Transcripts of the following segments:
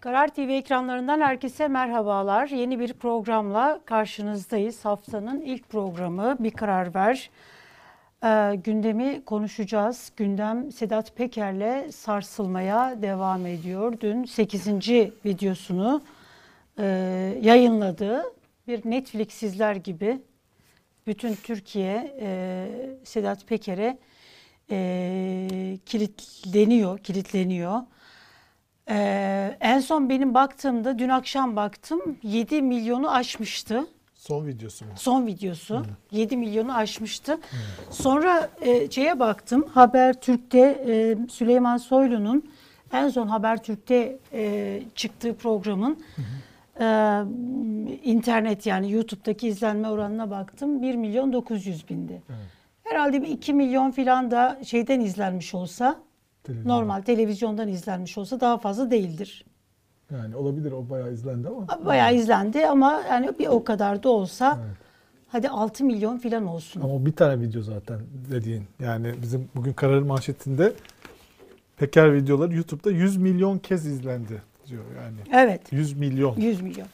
Karar TV ekranlarından herkese merhabalar. Yeni bir programla karşınızdayız. Haftanın ilk programı Bir Karar Ver. Ee, gündemi konuşacağız. Gündem Sedat Peker'le sarsılmaya devam ediyor. Dün 8. videosunu e, yayınladı. Bir Netflix sizler gibi bütün Türkiye e, Sedat Peker'e e, kilitleniyor, kilitleniyor. Ee, en son benim baktığımda dün akşam baktım 7 milyonu aşmıştı. Son videosu mu? Son videosu Hı. 7 milyonu aşmıştı. Hı. Sonra e, şeye baktım Habertürk'te e, Süleyman Soylu'nun en son Habertürk'te e, çıktığı programın E, internet yani YouTube'daki izlenme oranına baktım 1 milyon 900 bindi. Evet. Herhalde bir 2 milyon filan da şeyden izlenmiş olsa Televizyon. Normal televizyondan izlenmiş olsa daha fazla değildir. Yani olabilir o bayağı izlendi ama. Bayağı izlendi ama yani bir o kadar da olsa evet. hadi 6 milyon falan olsun. Ama bir tane video zaten dediğin. Yani bizim bugün karar manşetinde Peker videoları YouTube'da 100 milyon kez izlendi diyor yani. Evet. 100 milyon. 100 milyon.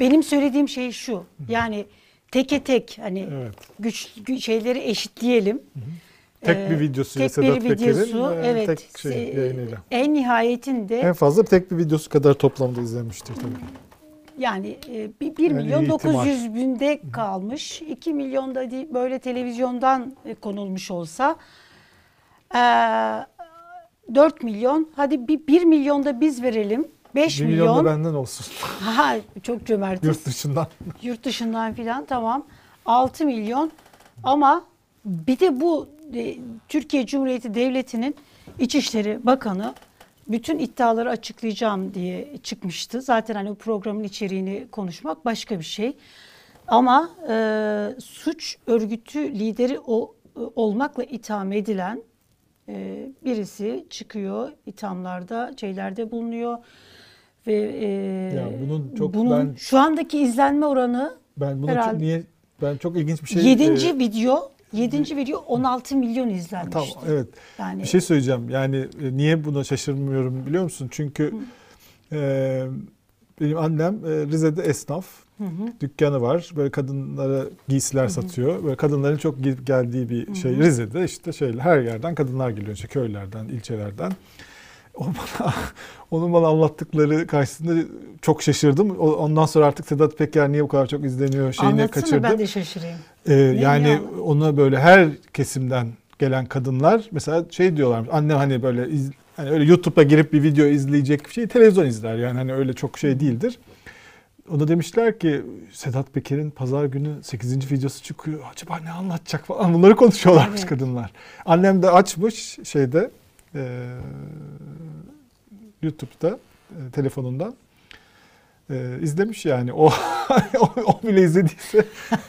Benim söylediğim şey şu. Yani teke tek hani evet. güç, güç şeyleri eşitleyelim. Hı hı. Tek bir ee, videosu tek Sedat bir videosu, Peker'in evet, tek şey yayınıyla. En nihayetinde en fazla tek bir videosu kadar toplamda izlenmiştir tabii. Yani 1 yani milyon 900 binde kalmış. 2 milyon da böyle televizyondan e, konulmuş olsa 4 milyon hadi bir 1 milyon da biz verelim. 5 milyon. milyon da benden olsun. Ha, çok cömertiz. Yurt dışından. Yurt dışından filan tamam. 6 milyon ama bir de bu e, Türkiye Cumhuriyeti Devleti'nin İçişleri Bakanı bütün iddiaları açıklayacağım diye çıkmıştı. Zaten hani bu programın içeriğini konuşmak başka bir şey. Ama e, suç örgütü lideri o, e, olmakla itham edilen e, birisi çıkıyor ithamlarda, şeylerde bulunuyor ve e, ya bunun çok bunun ben şu andaki izlenme oranı ben bunu herhalde, çok niye ben çok ilginç bir şey Yedinci e, video Yedinci video 16 milyon izlenmişti. Tamam evet. Yani... Bir şey söyleyeceğim. Yani e, niye buna şaşırmıyorum biliyor musun? Çünkü e, benim annem e, Rize'de esnaf. Hı hı. Dükkanı var. Böyle kadınlara giysiler hı hı. satıyor. Böyle kadınların çok geldiği bir şey. Hı hı. Rize'de işte şöyle her yerden kadınlar geliyor. İşte köylerden, ilçelerden. O bana, onun bana anlattıkları karşısında çok şaşırdım. Ondan sonra artık Sedat Peker niye bu kadar çok izleniyor şeyini Anlatsana kaçırdım. ben de şaşırayım. Ee, yani ya? ona böyle her kesimden gelen kadınlar mesela şey diyorlar. Annem hani böyle iz, hani öyle YouTube'a girip bir video izleyecek bir şey televizyon izler. Yani hani öyle çok şey değildir. Ona demişler ki Sedat Peker'in pazar günü 8. videosu çıkıyor. Acaba ne anlatacak falan bunları konuşuyorlarmış evet. kadınlar. Annem de açmış şeyde e, YouTube'da e, telefonundan e, izlemiş yani. O, o bile izlediyse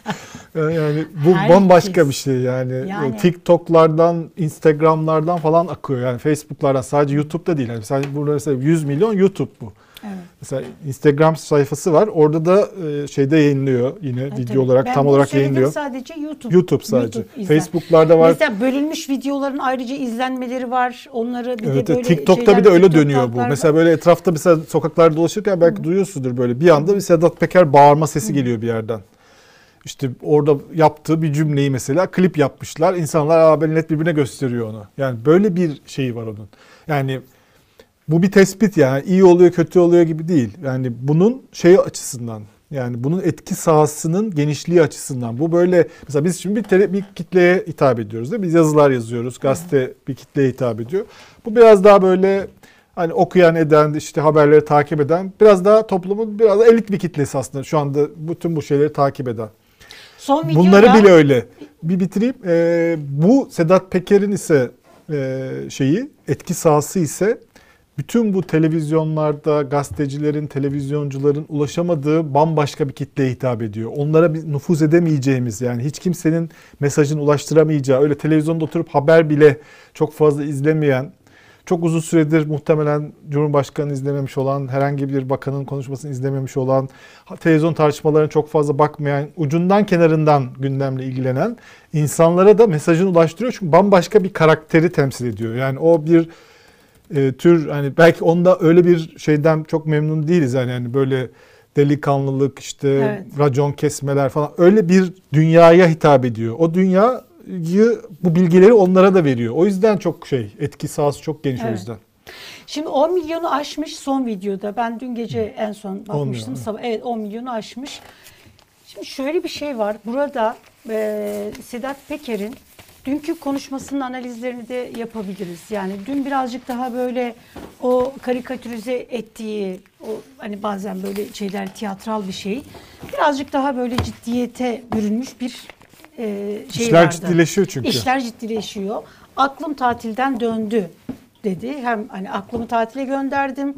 yani bu Herkes. bambaşka bir şey yani. yani. TikTok'lardan, Instagram'lardan falan akıyor yani Facebook'lardan sadece YouTube'da değil. Yani sadece burada 100 milyon YouTube bu. Evet. Mesela Instagram sayfası var. Orada da e, şeyde yayınlıyor yine evet, video olarak ben tam olarak yayınlıyor. sadece YouTube. YouTube sadece. YouTube Facebook'larda var. Mesela bölünmüş videoların ayrıca izlenmeleri var. Onları bir evet, de böyle TikTok'ta bir de öyle dönüyor bu. Var. Mesela böyle etrafta mesela sokaklarda dolaşırken belki Hı. duyuyorsundur böyle. Bir anda bir Sedat Peker bağırma sesi Hı. geliyor bir yerden. İşte orada yaptığı bir cümleyi mesela klip yapmışlar. İnsanlar Aa, net birbirine gösteriyor onu. Yani böyle bir şeyi var onun. Yani bu bir tespit yani iyi oluyor kötü oluyor gibi değil. Yani bunun şey açısından yani bunun etki sahasının genişliği açısından. Bu böyle mesela biz şimdi bir, tele, bir kitleye hitap ediyoruz değil mi? Biz yazılar yazıyoruz. Gazete bir kitleye hitap ediyor. Bu biraz daha böyle hani okuyan eden işte haberleri takip eden biraz daha toplumun biraz da elit bir kitlesi aslında şu anda bütün bu şeyleri takip eden. Son videoda... Bunları bile öyle. Bir bitireyim. Ee, bu Sedat Peker'in ise e, şeyi etki sahası ise bütün bu televizyonlarda gazetecilerin, televizyoncuların ulaşamadığı bambaşka bir kitleye hitap ediyor. Onlara bir nüfuz edemeyeceğimiz yani hiç kimsenin mesajını ulaştıramayacağı, öyle televizyonda oturup haber bile çok fazla izlemeyen, çok uzun süredir muhtemelen Cumhurbaşkanı izlememiş olan, herhangi bir bakanın konuşmasını izlememiş olan, televizyon tartışmalarına çok fazla bakmayan, ucundan kenarından gündemle ilgilenen insanlara da mesajını ulaştırıyor. Çünkü bambaşka bir karakteri temsil ediyor. Yani o bir e, tür hani belki onda öyle bir şeyden çok memnun değiliz yani, yani böyle delikanlılık işte Evet. racon kesmeler falan öyle bir dünyaya hitap ediyor. O dünyayı bu bilgileri onlara da veriyor. O yüzden çok şey etki sahası çok geniş o Evet. yüzden. Şimdi 10 milyonu aşmış son videoda. Ben dün gece en son bakmıştım. Sabah, evet 10 milyonu aşmış. Şimdi şöyle bir şey var. Burada e, Sedat Peker'in dünkü konuşmasının analizlerini de yapabiliriz. Yani dün birazcık daha böyle o karikatürize ettiği o hani bazen böyle şeyler tiyatral bir şey. Birazcık daha böyle ciddiyete bürünmüş bir e, şey İşler vardı. ciddileşiyor çünkü. İşler ciddileşiyor. Aklım tatilden döndü dedi. Hem hani aklımı tatile gönderdim.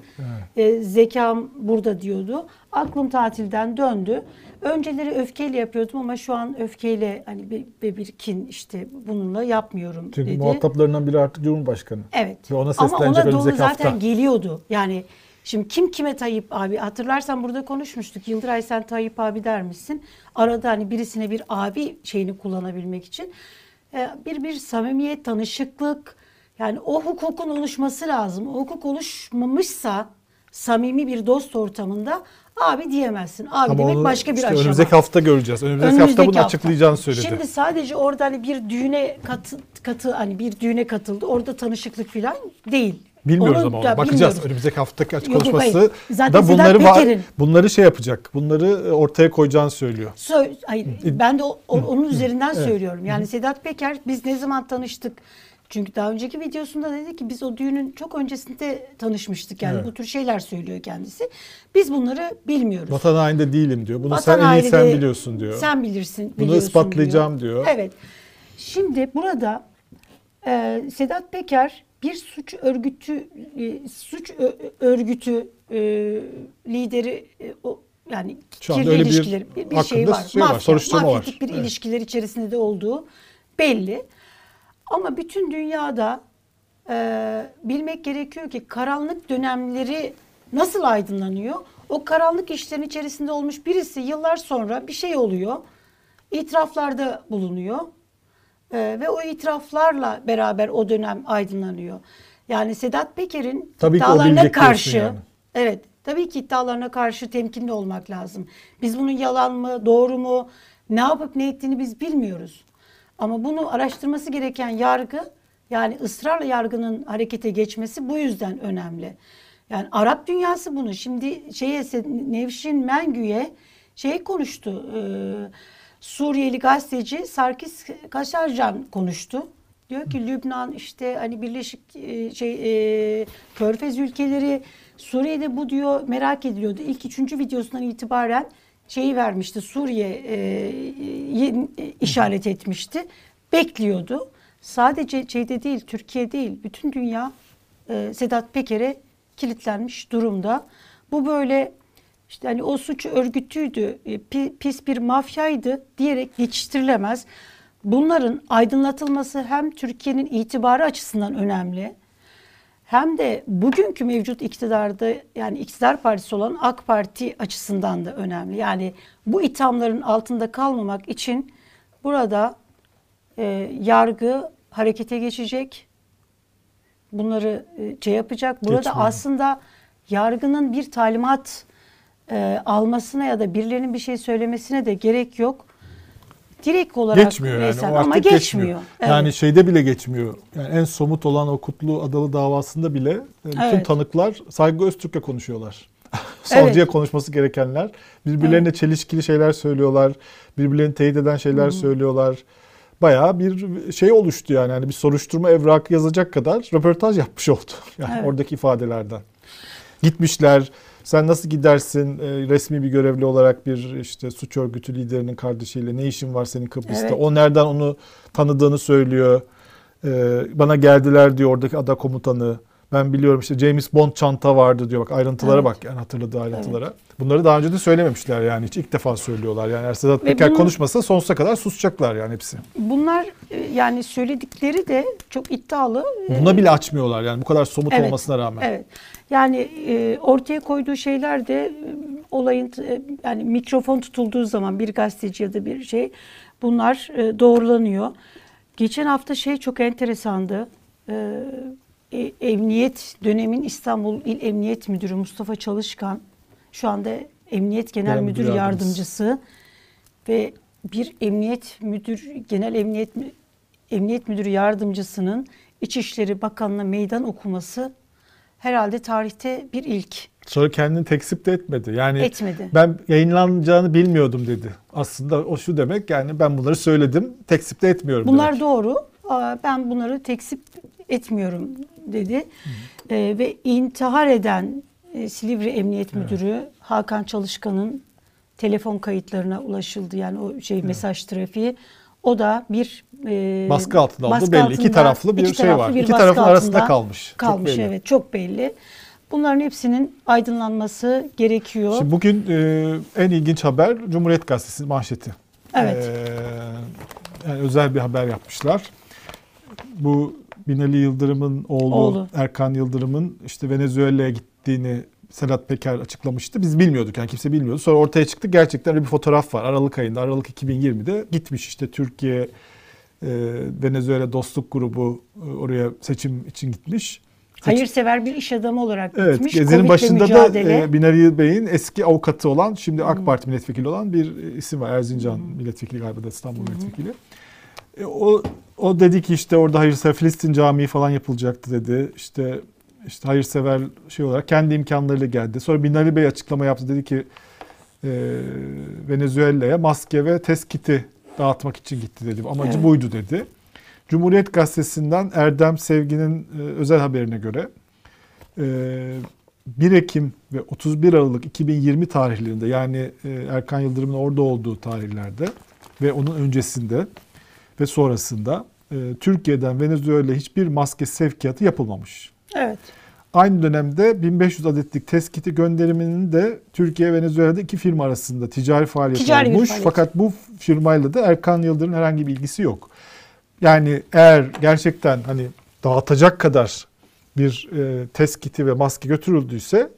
E, zekam burada diyordu. Aklım tatilden döndü. Önceleri öfkeyle yapıyordum ama şu an öfkeyle hani bir, bir, bir kin işte bununla yapmıyorum Çünkü dedi. muhataplarından biri artık Cumhurbaşkanı. Evet. Ve ona Ama seslenecek ona doğru zaten hafta. geliyordu. Yani şimdi kim kime Tayyip abi hatırlarsan burada konuşmuştuk. Yıldıray sen Tayyip abi der misin? Arada hani birisine bir abi şeyini kullanabilmek için e, bir bir samimiyet, tanışıklık yani o hukukun oluşması lazım. O hukuk oluşmamışsa samimi bir dost ortamında abi diyemezsin. Abi Ama demek onu başka bir işte aşama. önümüzdeki hafta göreceğiz. Önümüzdeki, hafta bunu açıklayacağını söyledi. Şimdi sadece orada hani bir düğüne katı, katı hani bir düğüne katıldı. Orada tanışıklık falan değil. Bilmiyoruz Onu ama onu. Bakacağız. bilmiyoruz. Önümüzdeki haftaki açık Yok, konuşması. Zaten da Sedat bunları var, bunları şey yapacak. Bunları e, ortaya koyacağını söylüyor. Sö- hayır, ben de o- o- onun üzerinden söylüyorum. Yani Sedat Peker biz ne zaman tanıştık? Çünkü daha önceki videosunda dedi ki biz o düğünün çok öncesinde tanışmıştık. Yani Evet. bu tür şeyler söylüyor kendisi. Biz bunları bilmiyoruz. Vatan haininde değilim diyor. Bunu Vatan sen en iyi sen biliyorsun diyor. Sen bilirsin. Bunu ispatlayacağım diyor. Evet. Şimdi burada e, Sedat Peker bir suç örgütü e, suç örgütü e, lideri e, o yani Şu kirli öyle bir bir, şey var. şey var, Mafya, soruşturma var. mafyatik bir Evet. ilişkiler içerisinde de olduğu belli. Ama bütün dünyada e, bilmek gerekiyor ki karanlık dönemleri nasıl aydınlanıyor? O karanlık işlerin içerisinde olmuş birisi yıllar sonra bir şey oluyor. İtiraflarda bulunuyor. E, ve o itiraflarla beraber o dönem aydınlanıyor. Yani Sedat Peker'in Tabii iddialarına karşı yani. evet tabii ki iddialarına karşı temkinli olmak lazım. Biz bunun yalan mı, doğru mu, ne yapıp ne ettiğini biz bilmiyoruz. Ama bunu araştırması gereken yargı yani ısrarla yargının harekete geçmesi bu yüzden önemli. Yani Arap dünyası bunu şimdi şeye Nevşin Mengü'ye şey konuştu. e, Suriyeli gazeteci Sarkis Kaşarcan konuştu. Diyor ki Lübnan işte hani Birleşik e, şey e, Körfez ülkeleri Suriye'de bu diyor merak ediliyordu. İlk üçüncü videosundan itibaren şeyi vermişti Suriye e, e, işaret etmişti. Bekliyordu. Sadece şeyde değil Türkiye değil bütün dünya e, Sedat Peker'e kilitlenmiş durumda. Bu böyle işte hani o suç örgütüydü, e, pi- pis bir mafyaydı diyerek geçiştirilemez. Bunların aydınlatılması hem Türkiye'nin itibarı açısından önemli hem de bugünkü mevcut iktidarda yani iktidar partisi olan AK Parti açısından da önemli. Yani bu ithamların altında kalmamak için burada e, yargı harekete geçecek. Bunları e, şey yapacak. Burada Geçmiyor. aslında yargının bir talimat e, almasına ya da birilerinin bir şey söylemesine de gerek yok. Direkt olarak Geçmiyor yani. artık ama geçmiyor. Evet. Yani şeyde bile geçmiyor. Yani en somut olan o Kutlu Adalı davasında bile e, bütün Evet. tanıklar Saygı Öztürk'le konuşuyorlar. Savcıya konuşması gerekenler. Birbirlerine çelişkili şeyler söylüyorlar. Birbirlerini teyit eden şeyler söylüyorlar. Bayağı bir şey oluştu yani. yani bir soruşturma evrakı yazacak kadar röportaj yapmış oldu. Yani Evet. oradaki ifadelerden. Gitmişler. Sen nasıl gidersin e, resmi bir görevli olarak bir işte suç örgütü liderinin kardeşiyle ne işin var senin Kıbrıs'ta? Evet. O nereden onu tanıdığını söylüyor. E, bana geldiler diyor oradaki ada komutanı. Ben biliyorum işte James Bond çanta vardı diyor. Bak ayrıntılara Evet. bak yani hatırladığı ayrıntılara. Bunları daha önce de söylememişler yani hiç ilk defa söylüyorlar. Yani eğer Sedat Peker bunun- konuşmasa sonsuza kadar susacaklar yani hepsi. Bunlar e, yani söyledikleri de çok iddialı. E, Buna bile açmıyorlar yani bu kadar somut Evet, olmasına rağmen. Evet. Yani e, ortaya koyduğu şeyler de e, olayın e, yani mikrofon tutulduğu zaman bir gazeteci ya da bir şey bunlar e, doğrulanıyor. Geçen hafta şey çok enteresandı. E, Emniyet dönemin İstanbul İl Emniyet Müdürü Mustafa Çalışkan şu anda Emniyet Genel, Genel Müdür Müdür Yardımcısı ve bir Emniyet Müdür Genel Emniyet Emniyet Müdürü Yardımcısının İçişleri Bakanı'na meydan okuması herhalde tarihte bir ilk Sonra kendini tekzip de etmedi. Yani etmedi. ben yayınlanacağını bilmiyordum dedi. Aslında o şu demek yani ben bunları söyledim tekzip de etmiyorum Bunlar demek. doğru. Ben bunları tekzip etmiyorum dedi. Ee, ve intihar eden e, Silivri Emniyet Müdürü Hakan Çalışkan'ın telefon kayıtlarına ulaşıldı. Yani o şey mesaj trafiği. O da bir e, Baskı altında baskı belli. İki altında- taraflı bir iki şey taraflı var. bir İki tarafın arasında altında kalmış. Çok Kalmış belli. evet çok belli. Bunların hepsinin aydınlanması gerekiyor. Şimdi bugün e, en ilginç haber Cumhuriyet Gazetesi manşeti. Evet. E, yani özel bir haber yapmışlar. Bu Binali Yıldırım'ın oğlu, Oğlu. Erkan Yıldırım'ın işte Venezuela'ya gittiğini Sedat Peker açıklamıştı. Biz bilmiyorduk yani kimse bilmiyordu. Sonra ortaya çıktı gerçekten öyle bir fotoğraf var. Aralık ayında, Aralık 2020'de gitmiş işte Türkiye e, Venezuela Dostluk Grubu e, oraya seçim için gitmiş. Seçim- Hayırsever bir iş adamı olarak Evet, gitmiş. Gezi'nin Covid'le başında mücadele. da e, Binali Bey'in eski avukatı olan, şimdi AK Parti milletvekili olan bir isim var. Erzincan milletvekili galiba da İstanbul milletvekili. E, o o dedi ki işte orada hayırsever Filistin Camii falan yapılacaktı dedi. İşte işte hayırsever şey olarak kendi imkanlarıyla geldi. Sonra Binali Bey açıklama yaptı dedi ki e, Venezuela'ya maske ve test kiti dağıtmak için gitti dedi. Amacı Evet. buydu dedi. Cumhuriyet Gazetesi'nden Erdem Sevgi'nin e, özel haberine göre e, 1 Ekim ve 31 Aralık 2020 tarihlerinde yani e, Erkan Yıldırım'ın orada olduğu tarihlerde ve onun öncesinde ve sonrasında e, Türkiye'den Venezuela hiçbir maske sevkiyatı yapılmamış. Evet. Aynı dönemde 1500 adetlik test kiti gönderiminin de Türkiye ve Venezuela'da iki firma arasında ticari faaliyet Ticari olmuş. faaliyet. Fakat bu firmayla da Erkan Yıldırım'ın herhangi bir ilgisi yok. Yani eğer gerçekten hani dağıtacak kadar bir e, test kiti ve maske götürüldüyse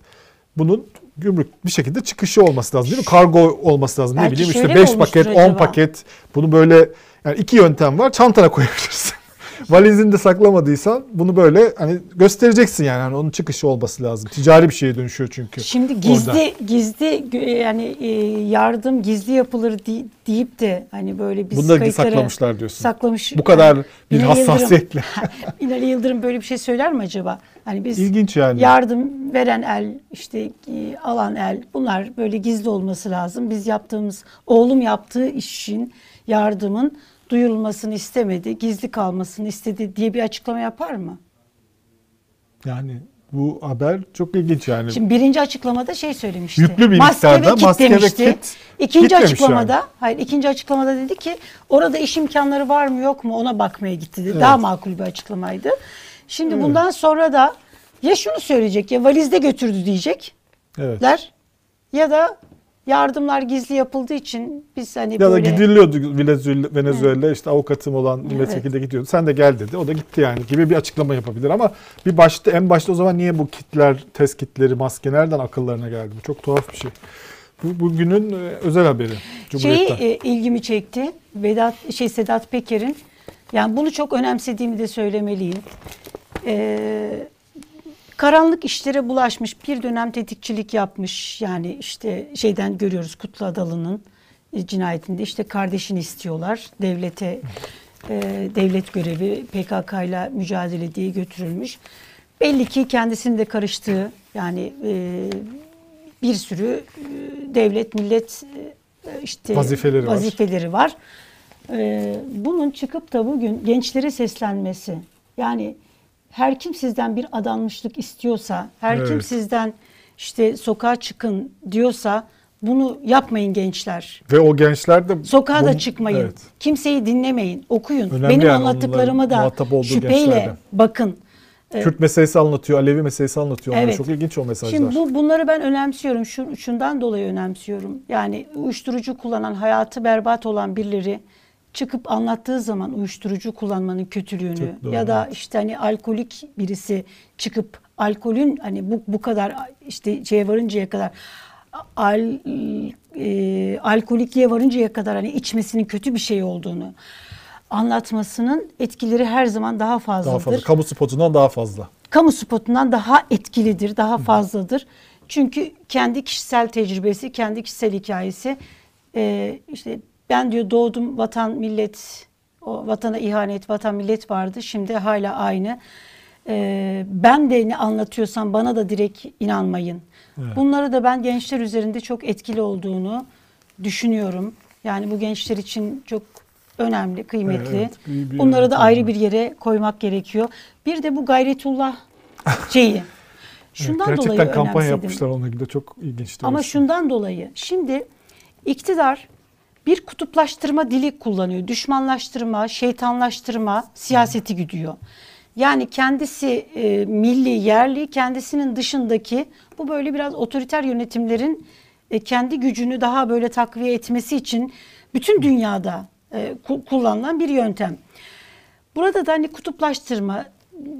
bunun gümrük bir şekilde çıkışı olması lazım değil mi? Kargo olması lazım. Belki ne bileyim işte mi 5 olmuştur paket, 10 acaba? paket. Bunu böyle yani iki yöntem var. Çantana koyabilirsin. Valizinde saklamadıysan bunu böyle hani göstereceksin yani. Hani onun çıkışı olması lazım. Ticari bir şeye dönüşüyor çünkü. Şimdi gizli gizli gö- yani e, yardım gizli yapılır di- deyip de hani böyle biz Bunu da saklamışlar diyorsun. saklamış. Bu kadar bir Binali Yıldırım- hassasiyetle. Binali Yıldırım böyle bir şey söyler mi acaba? Hani biz İlginç yani. yardım veren el işte e, alan el bunlar böyle gizli olması lazım. Biz yaptığımız oğlum yaptığı işin yardımın duyurulmasını istemedi, gizli kalmasını istedi diye bir açıklama yapar mı? Yani bu haber çok ilginç yani. Şimdi birinci açıklamada şey söylemişti. Yüklü bir maske miktarda ve kit maske ve demişti. kit. İkinci açıklamada, yani. hayır ikinci açıklamada dedi ki orada iş imkanları var mı yok mu ona bakmaya gitti dedi. Evet. Daha makul bir açıklamaydı. Şimdi bundan sonra da ya şunu söyleyecek ya valizde götürdü diyecekler evet. ya da yardımlar gizli yapıldığı için biz hani Ya da böyle gidiliyordu Venezuela, Venezuela işte avukatım olan milletvekili de gidiyordu. Sen de gel dedi. O da gitti yani gibi bir açıklama yapabilir ama bir başta en başta o zaman niye bu kitler, test kitleri, maske nereden akıllarına geldi? Bu çok tuhaf bir şey. Bu bugünün e, özel haberi Cumhuriyet'ten. e, ilgimi çekti. Vedat şey Sedat Peker'in yani bunu çok önemsediğimi de söylemeliyim. Ee, karanlık işlere bulaşmış bir dönem tetikçilik yapmış. Yani işte şeyden görüyoruz Kutlu Adalı'nın e, cinayetinde işte kardeşini istiyorlar. Devlete e, devlet görevi PKK ile mücadele diye götürülmüş. Belli ki kendisinin de karıştığı yani e, bir sürü e, devlet millet e, işte Vazifeleri var. vazifeleri var. E, bunun çıkıp da bugün gençlere seslenmesi yani her kim sizden bir adanmışlık istiyorsa, her kim Evet. sizden işte sokağa çıkın diyorsa bunu yapmayın gençler. Ve o gençler de Sokağa da bunun- çıkmayın. Evet. Kimseyi dinlemeyin, okuyun. Önemli Benim yani anlattıklarıma da şüpheyle gençlerden. bakın. E, Kürt meselesi anlatıyor, Alevi meselesi anlatıyor. onlar. Evet. Çok ilginç o mesajlar. Şimdi bu bunları ben önemsiyorum. Şu, şundan dolayı önemsiyorum. Yani uyuşturucu kullanan, hayatı berbat olan birileri çıkıp anlattığı zaman uyuşturucu kullanmanın kötülüğünü doğru, ya da işte hani alkolik birisi çıkıp alkolün hani bu bu kadar işte şeye varıncaya kadar al, e, alkolikliğe varıncaya kadar hani içmesinin kötü bir şey olduğunu anlatmasının etkileri her zaman daha fazladır. daha fazla. Kamu spotundan daha fazla. kamu spotundan daha etkilidir, daha fazladır. Çünkü kendi kişisel tecrübesi, kendi kişisel hikayesi e, işte ben diyor doğdum vatan millet o vatana ihanet vatan millet vardı şimdi hala aynı. E, ben de ne anlatıyorsam bana da direkt inanmayın. Evet. Bunları da ben gençler üzerinde çok etkili olduğunu düşünüyorum. Yani bu gençler için çok önemli, kıymetli. Evet, bir- bir Bunları da ayrı bir yere koymak gerekiyor. Bir de bu gayretullah şeyi. Şundan Evet, dolayı gerçekten kampanya önemsedim. yapmışlar onunla ilgili çok ilginçti. Ama orası. şundan dolayı şimdi iktidar bir kutuplaştırma dili kullanıyor. Düşmanlaştırma, şeytanlaştırma siyaseti gidiyor. Yani kendisi e, milli, yerli, kendisinin dışındaki bu böyle biraz otoriter yönetimlerin e, kendi gücünü daha böyle takviye etmesi için bütün dünyada e, ku- kullanılan bir yöntem. Burada da hani kutuplaştırma,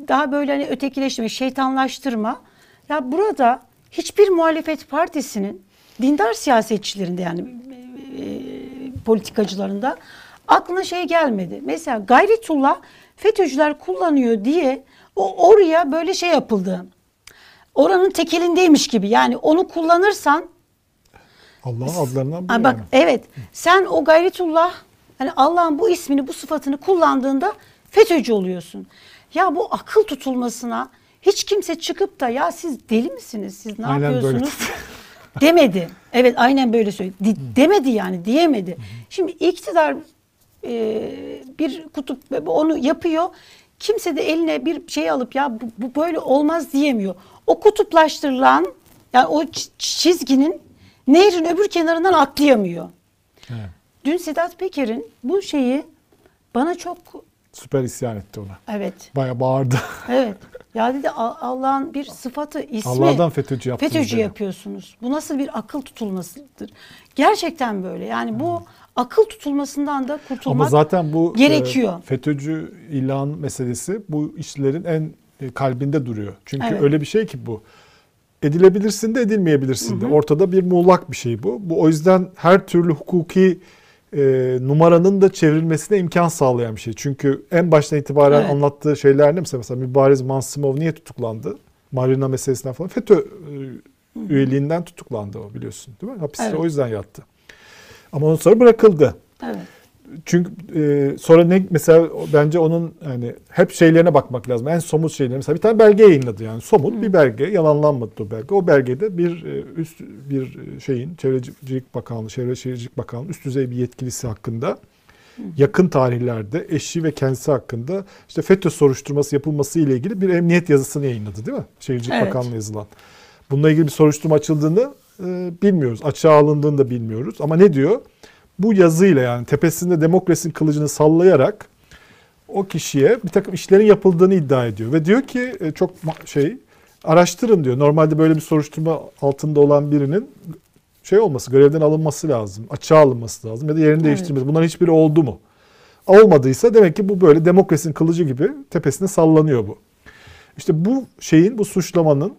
daha böyle hani ötekileştirme, şeytanlaştırma. Ya burada hiçbir muhalefet partisinin dindar siyasetçilerinde yani e, politikacılarında aklına şey gelmedi. Mesela Gayretullah FETÖ'cüler kullanıyor diye o oraya böyle şey yapıldı. Oranın tekelindeymiş gibi. Yani onu kullanırsan Allah'ın adlarından biri bak yani. evet sen o gayretullah hani Allah'ın bu ismini bu sıfatını kullandığında FETÖ'cü oluyorsun. Ya bu akıl tutulmasına hiç kimse çıkıp da ya siz deli misiniz siz ne Aynen yapıyorsunuz demedi. Evet aynen böyle söyledi. Di- demedi yani diyemedi. Şimdi iktidar e, bir kutup onu yapıyor. Kimse de eline bir şey alıp ya bu, bu böyle olmaz diyemiyor. O kutuplaştırılan yani o çizginin nehrin öbür kenarından atlayamıyor. Evet. Dün Sedat Peker'in bu şeyi bana çok Süper isyan etti ona. evet Baya bağırdı. evet ya dedi "A- Allah'ın bir sıfatı ismi Allah'dan FETÖ'cü yaptınız FETÖ'cü yapıyorsunuz. Bu nasıl bir akıl tutulmasıdır? Gerçekten böyle. Yani bu akıl tutulmasından da kurtulmak Ama zaten bu gerekiyor. e, FETÖ'cü ilan meselesi bu işlerin en e, kalbinde duruyor. Çünkü Evet. öyle bir şey ki bu. Edilebilirsin de edilmeyebilirsin de. Ortada bir muğlak bir şey bu. Bu o yüzden her türlü hukuki e, numaranın da çevrilmesine imkan sağlayan bir şey. Çünkü en baştan itibaren Evet. anlattığı şeyler ne mesela, mesela Mübariz Mansimov niye tutuklandı? Marina meselesinden falan. FETÖ e, üyeliğinden tutuklandı o biliyorsun değil mi? Hapiste Evet. o yüzden yattı. Ama ondan sonra bırakıldı. evet. Çünkü e, sonra ne mesela bence onun yani hep şeylerine bakmak lazım. En somut şeylerine. Mesela bir tane belge yayınladı yani. Somut bir belge. Yalanlanmadı o belge. O belgede bir e, üst bir şeyin Çevrecilik Bakanlığı, Çevre Şehircilik Bakanlığı üst düzey bir yetkilisi hakkında yakın tarihlerde eşi ve kendisi hakkında işte FETÖ soruşturması yapılması ile ilgili bir emniyet yazısını yayınladı değil mi? Şehircilik Evet. Bakanlığı yazılan. Bununla ilgili bir soruşturma açıldığını e, bilmiyoruz. Açığa alındığını da bilmiyoruz. Ama ne diyor? Bu yazıyla yani tepesinde demokrasinin kılıcını sallayarak o kişiye bir takım işlerin yapıldığını iddia ediyor. Ve diyor ki e, çok şey araştırın diyor. Normalde böyle bir soruşturma altında olan birinin şey olması, görevden alınması lazım. Açığa alınması lazım ya da yerini değiştirmesi. Bunların hiçbiri oldu mu? Olmadıysa demek ki bu böyle demokrasinin kılıcı gibi tepesine sallanıyor bu. İşte bu şeyin, bu suçlamanın,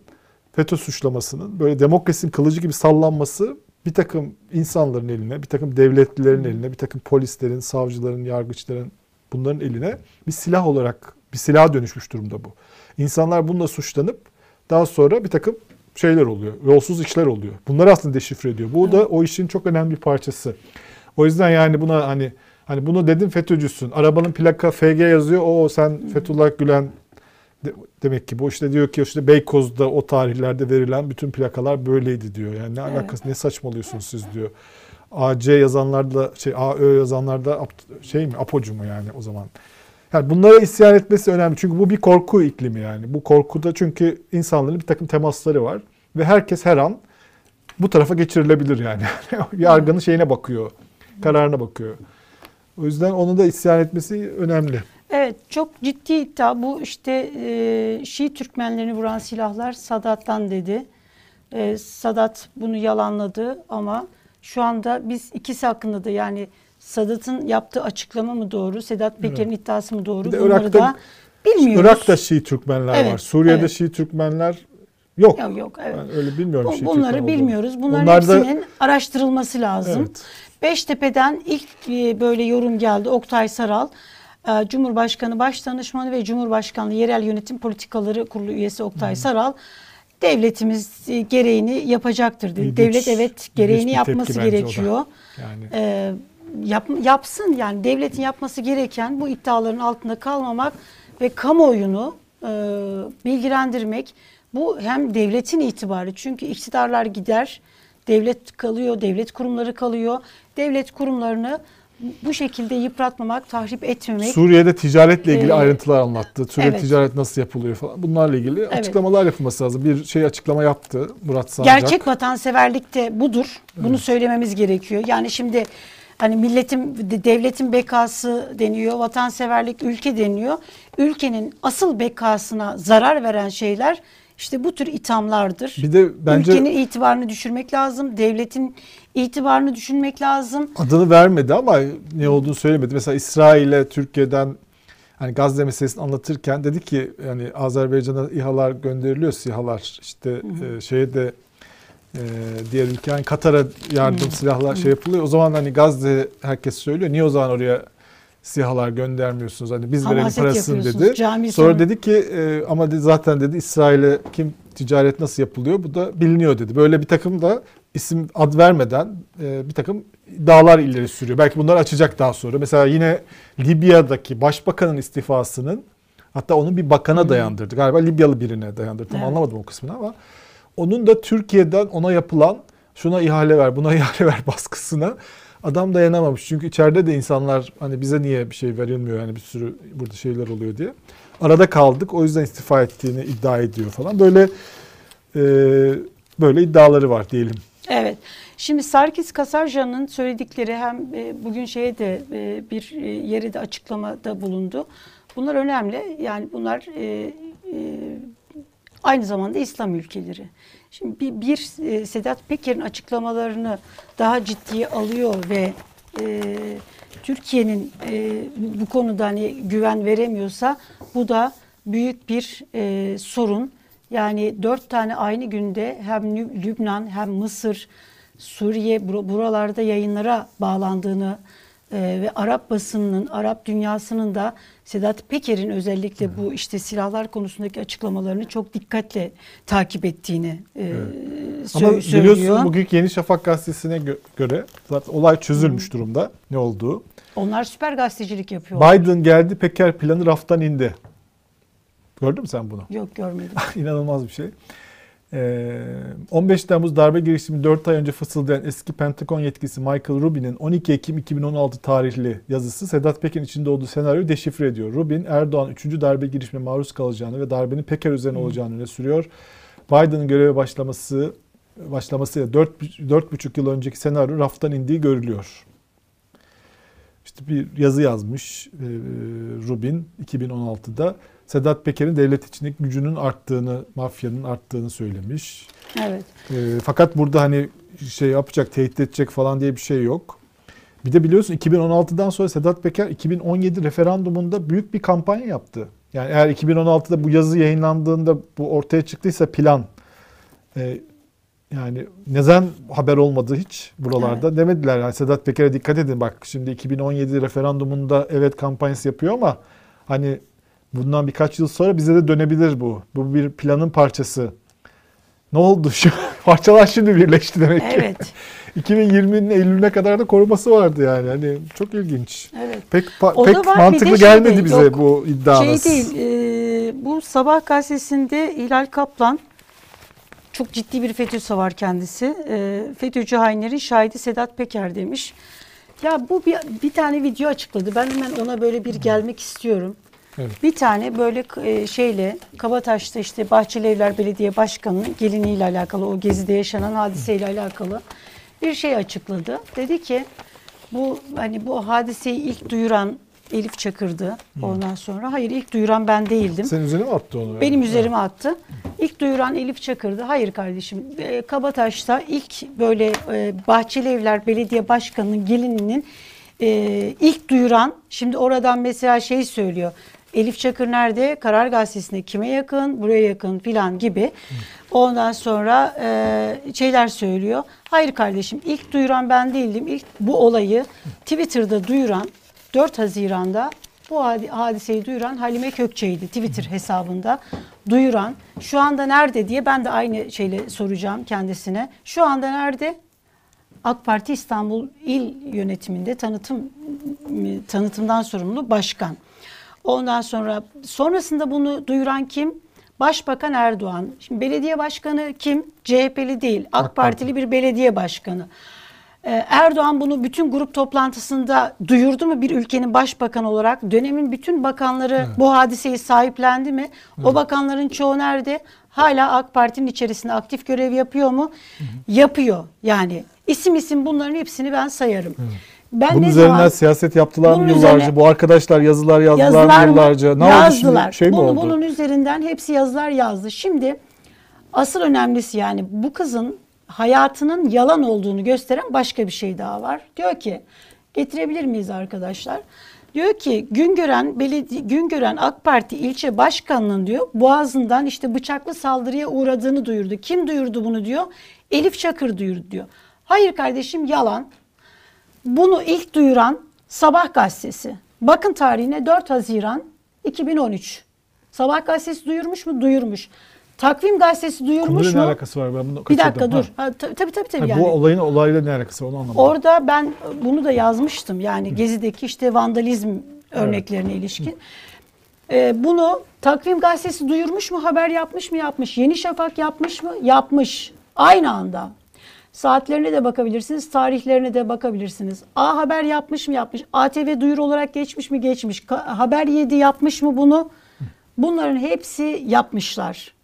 FETÖ suçlamasının böyle demokrasinin kılıcı gibi sallanması bir takım insanların eline, bir takım devletlilerin eline, bir takım polislerin, savcıların, yargıçların bunların eline bir silah olarak, bir silaha dönüşmüş durumda bu. İnsanlar bununla suçlanıp daha sonra bir takım şeyler oluyor, yolsuz işler oluyor. Bunları aslında deşifre ediyor. Bu da o işin çok önemli bir parçası. O yüzden yani buna hani hani bunu dedin FETÖ'cüsün. Arabanın plaka FG yazıyor. O sen Fethullah Gülen demek ki bu işte diyor ki işte Beykoz'da o tarihlerde verilen bütün plakalar böyleydi diyor. Yani ne Evet. alakası ne saçmalıyorsunuz siz diyor. AC yazanlarda şey AÖ yazanlarda şey mi apocu mu yani o zaman. Yani bunlara isyan etmesi önemli. Çünkü bu bir korku iklimi yani. Bu korkuda çünkü insanların bir takım temasları var. Ve herkes her an bu tarafa geçirilebilir yani. Yargının şeyine bakıyor. Kararına bakıyor. O yüzden onu da isyan etmesi önemli. Evet çok ciddi iddia bu işte e, Şii Türkmenlerini vuran silahlar Sadat'tan dedi. E, Sadat bunu yalanladı ama şu anda biz ikisi hakkında da yani Sadat'ın yaptığı açıklama mı doğru, Sedat Peker'in iddiası mı doğru bunları Irak'ta- da bilmiyoruz. Irak'ta Şii Türkmenler Evet, var. Suriye'de evet. Şii Türkmenler yok. Yok yok evet. Ben öyle bilmiyorum Bu- Şii bunları bilmiyoruz. Bunların Onlar da- hepsinin araştırılması lazım. Evet. Beştepe'den ilk e, böyle yorum geldi Oktay Saral. E, Cumhurbaşkanı Başdanışmanı ve Cumhurbaşkanlığı Yerel Yönetim Politikaları Kurulu üyesi Oktay Saral devletimiz gereğini yapacaktır dedi. Devlet evet gereğini yapması gerekiyor. Yani E, yap, yapsın yani devletin yapması gereken bu iddiaların altında kalmamak ve kamuoyunu e, bilgilendirmek. Bu hem devletin itibarı çünkü iktidarlar gider, devlet kalıyor, devlet kurumları kalıyor. Devlet kurumlarını bu şekilde yıpratmamak, tahrip etmemek. Suriye'de ticaretle ilgili Ee, ayrıntılar anlattı. Suriye evet. ticaret nasıl yapılıyor falan. Bunlarla ilgili açıklamalar yapılması lazım. Bir şey açıklama yaptı Murat Sancak. Gerçek vatanseverlik de budur. Bunu söylememiz gerekiyor. Yani şimdi hani milletin, de- devletin bekası deniyor, vatanseverlik ülke deniyor. Ülkenin asıl bekasına zarar veren şeyler işte bu tür ithamlardır. Bir de bence Ülkenin itibarını düşürmek lazım, devletin itibarını düşünmek lazım. adını vermedi ama ne olduğunu söylemedi. Mesela İsrail'e Türkiye'den hani Gazze meselesini anlatırken dedi ki yani Azerbaycan'a İHA'lar gönderiliyor SİHA'lar işte e, şeye de e, diğer ülke yani Katar'a yardım silahlar şey yapılıyor. O zaman hani Gazze herkes söylüyor. Niye o zaman oraya SİHA'lar göndermiyorsunuz? Hani biz verelim parasını dedi. cami Sonra dedi ki e, ama dedi, zaten dedi İsrail'e kim ticaret nasıl yapılıyor bu da biliniyor dedi. Böyle bir takım da isim ad vermeden e, bir takım iddialar ileri sürüyor. Belki bunları açacak daha sonra. Mesela yine Libya'daki başbakanın istifasının hatta onun bir bakana dayandırdı. Galiba Libyalı birine dayandırdı. Tam Evet. anlamadım o kısmını ama onun da Türkiye'den ona yapılan şuna ihale ver, buna ihale ver baskısına adam dayanamamış. Çünkü içeride de insanlar hani bize niye bir şey verilmiyor yani bir sürü burada şeyler oluyor diye. Arada kaldık o yüzden istifa ettiğini iddia ediyor falan. Böyle e, böyle iddiaları var diyelim. Evet. Şimdi Sarkis Kasarjan'ın söyledikleri hem e, bugün şeye de e, bir e, yere de açıklamada bulundu. Bunlar önemli. Yani bunlar aynı zamanda İslam ülkeleri. Şimdi bir, bir e, Sedat Peker'in açıklamalarını daha ciddiye alıyor ve e, Türkiye'nin e, bu konuda hani güven veremiyorsa bu da büyük bir e, sorun. Yani dört tane aynı günde hem Lüb- Lübnan hem Mısır, Suriye bur- buralarda yayınlara bağlandığını e, ve Arap basınının, Arap dünyasının da Sedat Peker'in özellikle bu işte silahlar konusundaki açıklamalarını çok dikkatle takip ettiğini e, sö- Ama söylüyor. biliyorsun bugünkü Yeni Şafak gazetesine gö- göre zaten olay çözülmüş durumda ne olduğu. Onlar süper gazetecilik yapıyorlar. Biden geldi Peker planı raftan indi. Gördün mü sen bunu? Yok görmedim. İnanılmaz bir şey. Ee, 15 Temmuz darbe girişimi 4 ay önce fısıldayan eski Pentagon yetkisi Michael Rubin'in 12 Ekim 2016 tarihli yazısı Sedat Peker'in içinde olduğu senaryoyu deşifre ediyor. Rubin, Erdoğan 3. darbe girişimine maruz kalacağını ve darbenin Peker üzerine olacağını öne sürüyor. Biden'ın göreve başlaması başlamasıyla 4 4,5 yıl önceki senaryo raftan indiği görülüyor. İşte bir yazı yazmış e, Rubin 2016'da. Sedat Peker'in devlet içindeki gücünün arttığını, mafyanın arttığını söylemiş. Evet. E, fakat burada hani şey yapacak, tehdit edecek falan diye bir şey yok. Bir de biliyorsun 2016'dan sonra Sedat Peker 2017 referandumunda büyük bir kampanya yaptı. Yani eğer 2016'da bu yazı yayınlandığında bu ortaya çıktıysa plan e, yani neden haber olmadı hiç buralarda demediler. Yani Sedat Peker'e dikkat edin bak şimdi 2017 referandumunda evet kampanyası yapıyor ama hani bundan birkaç yıl sonra bize de dönebilir bu. Bu bir planın parçası. Ne oldu şu parçalar şimdi birleşti demek ki. Evet. 2020'nin Eylül'üne kadar da koruması vardı yani. Hani çok ilginç. Evet. Pek pa- pek var, mantıklı şey gelmedi de bize yok. bu iddianız. Şey değil, e, bu sabah gazetesinde Hilal Kaplan çok ciddi bir FETÖ savar kendisi. E, FETÖ'cü hainlerin şahidi Sedat Peker demiş. Ya bu bir, bir tane video açıkladı. Ben hemen ona böyle bir gelmek istiyorum. Evet. Bir tane böyle e, şeyle Kabataş'ta işte Bahçeli Evler Belediye Başkanı'nın geliniyle alakalı o gezide yaşanan hadiseyle alakalı bir şey açıkladı. Dedi ki bu hani bu hadiseyi ilk duyuran Elif Çakır'dı. Ondan sonra hayır ilk duyuran ben değildim. Senin üzerine mi attı onu? Benim yani? üzerime attı. İlk duyuran Elif Çakır'dı. Hayır kardeşim. e, Kabataş'ta ilk böyle e, Bahçeli Evler Belediye Başkanı'nın gelininin e, ilk duyuran şimdi oradan mesela şey söylüyor. Elif Çakır nerede? Karar Gazetesi'nde kime yakın? Buraya yakın filan gibi. Ondan sonra e, şeyler söylüyor. Hayır kardeşim ilk duyuran ben değildim. İlk bu olayı Twitter'da duyuran 4 Haziran'da bu hadiseyi duyuran Halime Kökçe'ydi Twitter hesabında duyuran. Şu anda nerede diye ben de aynı şeyle soracağım kendisine. Şu anda nerede? AK Parti İstanbul İl Yönetiminde tanıtım tanıtımdan sorumlu başkan. Ondan sonra sonrasında bunu duyuran kim? Başbakan Erdoğan. Şimdi belediye başkanı kim? CHP'li değil. AK, AK Partili bir belediye başkanı. Ee, Erdoğan bunu bütün grup toplantısında duyurdu mu bir ülkenin başbakanı olarak? Dönemin bütün bakanları evet. bu hadiseyi sahiplendi mi? Evet. O bakanların çoğu nerede? Hala AK Parti'nin içerisinde aktif görev yapıyor mu? Hı hı. Yapıyor. Yani isim isim bunların hepsini ben sayarım. Evet. Ben Bunun üzerinden zaman, siyaset yaptılar mı yıllarca? Üzerine, bu arkadaşlar yazılar yazdılar yazılar yıllarca? Ne yazdılar. oldu şimdi? Şey mi Bunu, oldu? Bunun üzerinden hepsi yazılar yazdı. Şimdi asıl önemlisi yani bu kızın hayatının yalan olduğunu gösteren başka bir şey daha var. Diyor ki getirebilir miyiz arkadaşlar? Diyor ki Güngören Belediye Güngören AK Parti ilçe başkanının diyor boğazından işte bıçaklı saldırıya uğradığını duyurdu. Kim duyurdu bunu diyor? Elif Çakır duyurdu diyor. Hayır kardeşim yalan. Bunu ilk duyuran Sabah gazetesi. Bakın tarihine 4 Haziran 2013. Sabah gazetesi duyurmuş mu? Duyurmuş. Takvim gazetesi duyurmuş Konuyla mu? ne alakası var? Ben bunu bir dakika dur. Ha, tabii tabii tabii. Ha, yani. Bu olayın olayla ne alakası var onu anlamadım. Orada ben bunu da yazmıştım. Yani Gezi'deki işte vandalizm örneklerine ilişkin. Ee, bunu Takvim gazetesi duyurmuş mu? Haber yapmış mı? Yapmış. Yeni Şafak yapmış mı? Yapmış. Aynı anda. Saatlerine de bakabilirsiniz, tarihlerine de bakabilirsiniz. A Haber yapmış mı yapmış, ATV duyuru olarak geçmiş mi geçmiş, Haber 7 yapmış mı bunu? Bunların hepsi yapmışlar.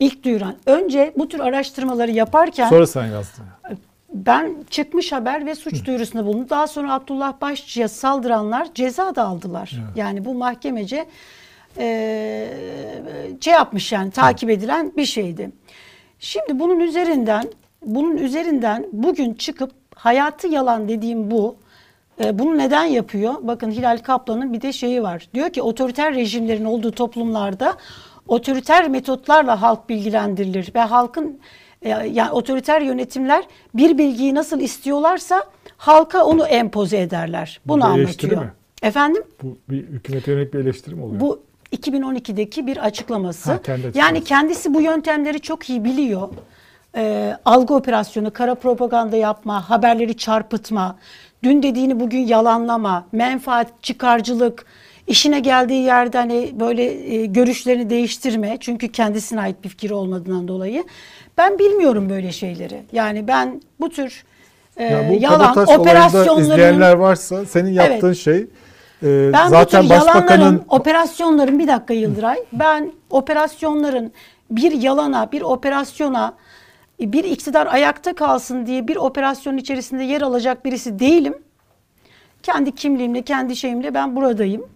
İlk duyuran. Önce bu tür araştırmaları yaparken... Sonra sen yazdın. Ben çıkmış haber ve suç duyurusunda bulundum. Daha sonra Abdullah Başçı'ya saldıranlar ceza da aldılar. Evet. Yani bu mahkemece e, şey yapmış yani takip edilen bir şeydi. Şimdi bunun üzerinden bunun üzerinden bugün çıkıp hayatı yalan dediğim bu. E, bunu neden yapıyor? Bakın Hilal Kaplan'ın bir de şeyi var. Diyor ki otoriter rejimlerin olduğu toplumlarda otoriter metotlarla halk bilgilendirilir ve halkın e, yani otoriter yönetimler bir bilgiyi nasıl istiyorlarsa halka onu empoze ederler. Bunu bu anlatıyor. Mi? Efendim? Bu bir hükümete yönelik bir eleştiri mi oluyor? Bu 2012'deki bir açıklaması. Ha, kendi yani kendisi bu yöntemleri çok iyi biliyor e, algı operasyonu, kara propaganda yapma, haberleri çarpıtma, dün dediğini bugün yalanlama, menfaat, çıkarcılık, işine geldiği yerde hani böyle e, görüşlerini değiştirme. Çünkü kendisine ait bir fikir olmadığından dolayı. Ben bilmiyorum böyle şeyleri. Yani ben bu tür e, yani bu yalan operasyonların izleyenler varsa senin yaptığın evet, şey e, ben zaten bu tür başbakanın operasyonların bir dakika Yıldıray. Ben operasyonların bir yalana, bir operasyona bir iktidar ayakta kalsın diye bir operasyonun içerisinde yer alacak birisi değilim. Kendi kimliğimle, kendi şeyimle ben buradayım.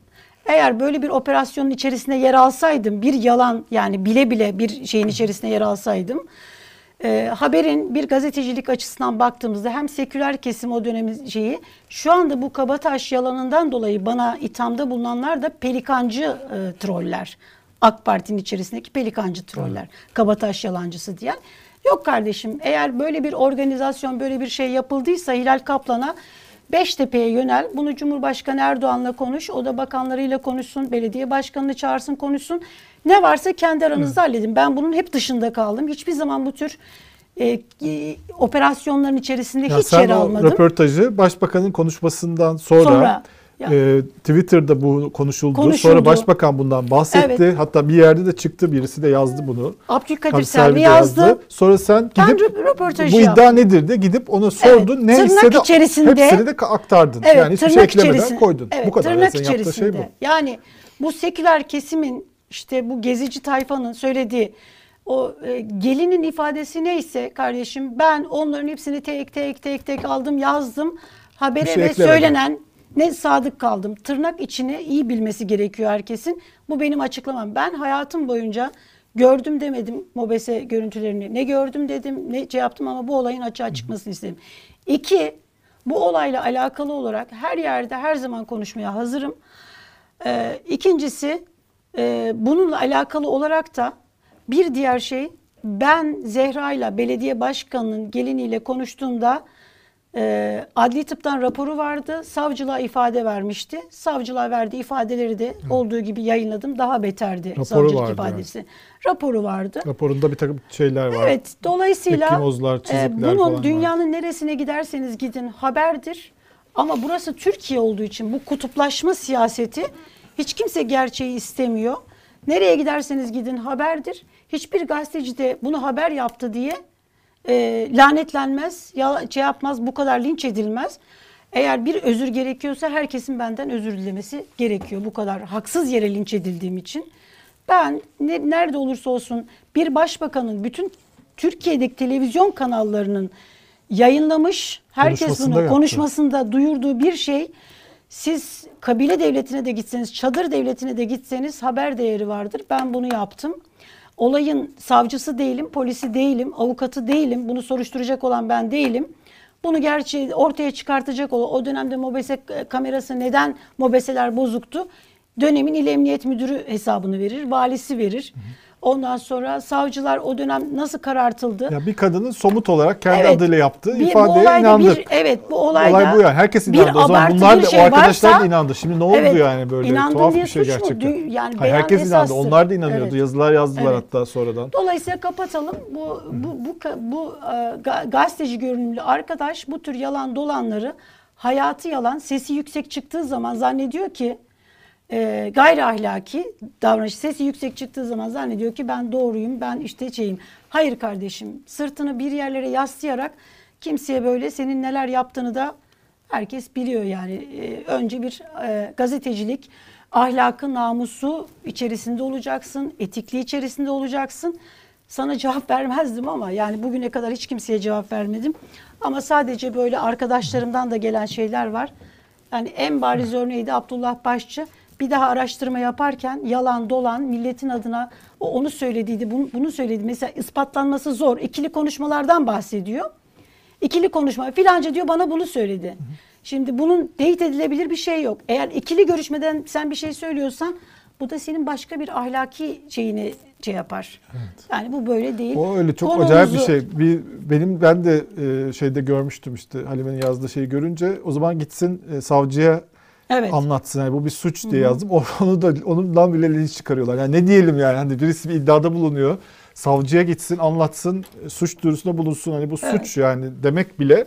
Eğer böyle bir operasyonun içerisinde yer alsaydım, bir yalan yani bile bile bir şeyin içerisinde yer alsaydım, e, haberin bir gazetecilik açısından baktığımızda hem seküler kesim o dönemin şeyi, şu anda bu kabataş yalanından dolayı bana ithamda bulunanlar da pelikancı e, troller. AK Parti'nin içerisindeki pelikancı troller, kabataş yalancısı diyen. Yok kardeşim eğer böyle bir organizasyon böyle bir şey yapıldıysa Hilal Kaplan'a Beştepe'ye yönel. Bunu Cumhurbaşkanı Erdoğan'la konuş. O da bakanlarıyla konuşsun. Belediye başkanını çağırsın konuşsun. Ne varsa kendi aranızda Hı. halledin. Ben bunun hep dışında kaldım. Hiçbir zaman bu tür e, e, operasyonların içerisinde ya hiç yer almadım. Sen röportajı başbakanın konuşmasından sonra, sonra e, Twitter'da bu konuşuldu. konuşuldu. Sonra başbakan bundan bahsetti. Evet. Hatta bir yerde de çıktı birisi de yazdı bunu. Abdülkadir Selvi yazdı. yazdı. Sonra sen gidip bu iddia nedir de gidip onu sordun. Evet. Ne tırnak içerisinde, hepsini de aktardın. Evet, yani hiçbir şey eklemeden koydun. Evet, bu kadar. Tırnak yani içerisinde. Şey bu. Yani bu seküler kesimin işte bu gezici tayfanın söylediği o e, gelinin ifadesi neyse kardeşim ben onların hepsini tek tek tek tek aldım yazdım. Habere şey ve eklemeden. söylenen ne sadık kaldım. Tırnak içine iyi bilmesi gerekiyor herkesin. Bu benim açıklamam. Ben hayatım boyunca gördüm demedim mobese görüntülerini. Ne gördüm dedim ne şey yaptım ama bu olayın açığa çıkmasını istedim. İki, bu olayla alakalı olarak her yerde her zaman konuşmaya hazırım. Ee, ikincisi e, bununla alakalı olarak da bir diğer şey ben Zehra ile belediye başkanının geliniyle konuştuğumda Ee, adli tıptan raporu vardı. Savcılığa ifade vermişti. Savcılığa verdiği ifadeleri de olduğu gibi yayınladım. Daha beterdi Raporu savcılık vardı ifadesi. Raporu vardı. Raporunda bir takım şeyler var. Evet, dolayısıyla e, bunun falan var. dünyanın neresine giderseniz gidin haberdir. Ama burası Türkiye olduğu için bu kutuplaşma siyaseti hiç kimse gerçeği istemiyor. Nereye giderseniz gidin haberdir. Hiçbir gazeteci de bunu haber yaptı diye e, lanetlenmez, ya, şey yapmaz, bu kadar linç edilmez. Eğer bir özür gerekiyorsa herkesin benden özür dilemesi gerekiyor. Bu kadar haksız yere linç edildiğim için. Ben ne, nerede olursa olsun bir başbakanın bütün Türkiye'deki televizyon kanallarının yayınlamış, herkes bunu yaptı. konuşmasında duyurduğu bir şey siz kabile devletine de gitseniz, çadır devletine de gitseniz haber değeri vardır. Ben bunu yaptım. Olayın savcısı değilim, polisi değilim, avukatı değilim. Bunu soruşturacak olan ben değilim. Bunu gerçi ortaya çıkartacak olan o dönemde MOBESE kamerası neden MOBESE'ler bozuktu? Dönemin İl Emniyet Müdürü hesabını verir, valisi verir. Ondan sonra savcılar o dönem nasıl karartıldı? Ya bir kadının somut olarak kendi Evet. adıyla yaptığı Bir- bu ifadeye olayda inandık. Bir, evet bu olayda Olay bu yani. Herkes bir inandı. O zaman bunlar bir da şey o arkadaşlar varsa- da inandı. Şimdi ne oldu Evet, yani böyle tuhaf bir şey mu? gerçekten. Dü- yani Hayır, herkes inandı. esastır. Onlar da inanıyordu. Evet. Yazılar yazdılar Evet. hatta sonradan. Dolayısıyla kapatalım. Bu bu bu bu e, ga- gazeteci görünümlü arkadaş bu tür yalan dolanları hayatı yalan, sesi yüksek çıktığı zaman zannediyor ki e, gayri ahlaki davranış sesi yüksek çıktığı zaman zannediyor ki ben doğruyum, ben işte şeyim. Hayır kardeşim, sırtını bir yerlere yaslayarak kimseye böyle senin neler yaptığını da herkes biliyor yani. E, önce bir e, gazetecilik ahlakı, namusu içerisinde olacaksın, etikliği içerisinde olacaksın. Sana cevap vermezdim ama yani bugüne kadar hiç kimseye cevap vermedim. Ama sadece böyle arkadaşlarımdan da gelen şeyler var. Yani en bariz örneği de Abdullah Başçı. Bir daha araştırma yaparken yalan dolan milletin adına o onu söylediydi, bunu, bunu söyledi. Mesela ispatlanması zor. İkili konuşmalardan bahsediyor. İkili konuşma filanca diyor bana bunu söyledi. Şimdi bunun teyit edilebilir bir şey yok. Eğer ikili görüşmeden sen bir şey söylüyorsan bu da senin başka bir ahlaki şeyini şey yapar. Yani bu böyle değil. O öyle çok Konumuzu- acayip bir şey. Bir benim ben de e, şeyde görmüştüm işte Halime'nin yazdığı şeyi görünce o zaman gitsin e, savcıya Evet. anlatsın. Yani bu bir suç diye yazdım. Onu da onundan bile linç çıkarıyorlar. Yani ne diyelim yani hani birisi bir iddiada bulunuyor. Savcıya gitsin, anlatsın, suç duyurusunda bulunsun. Hani bu Evet. suç yani demek bile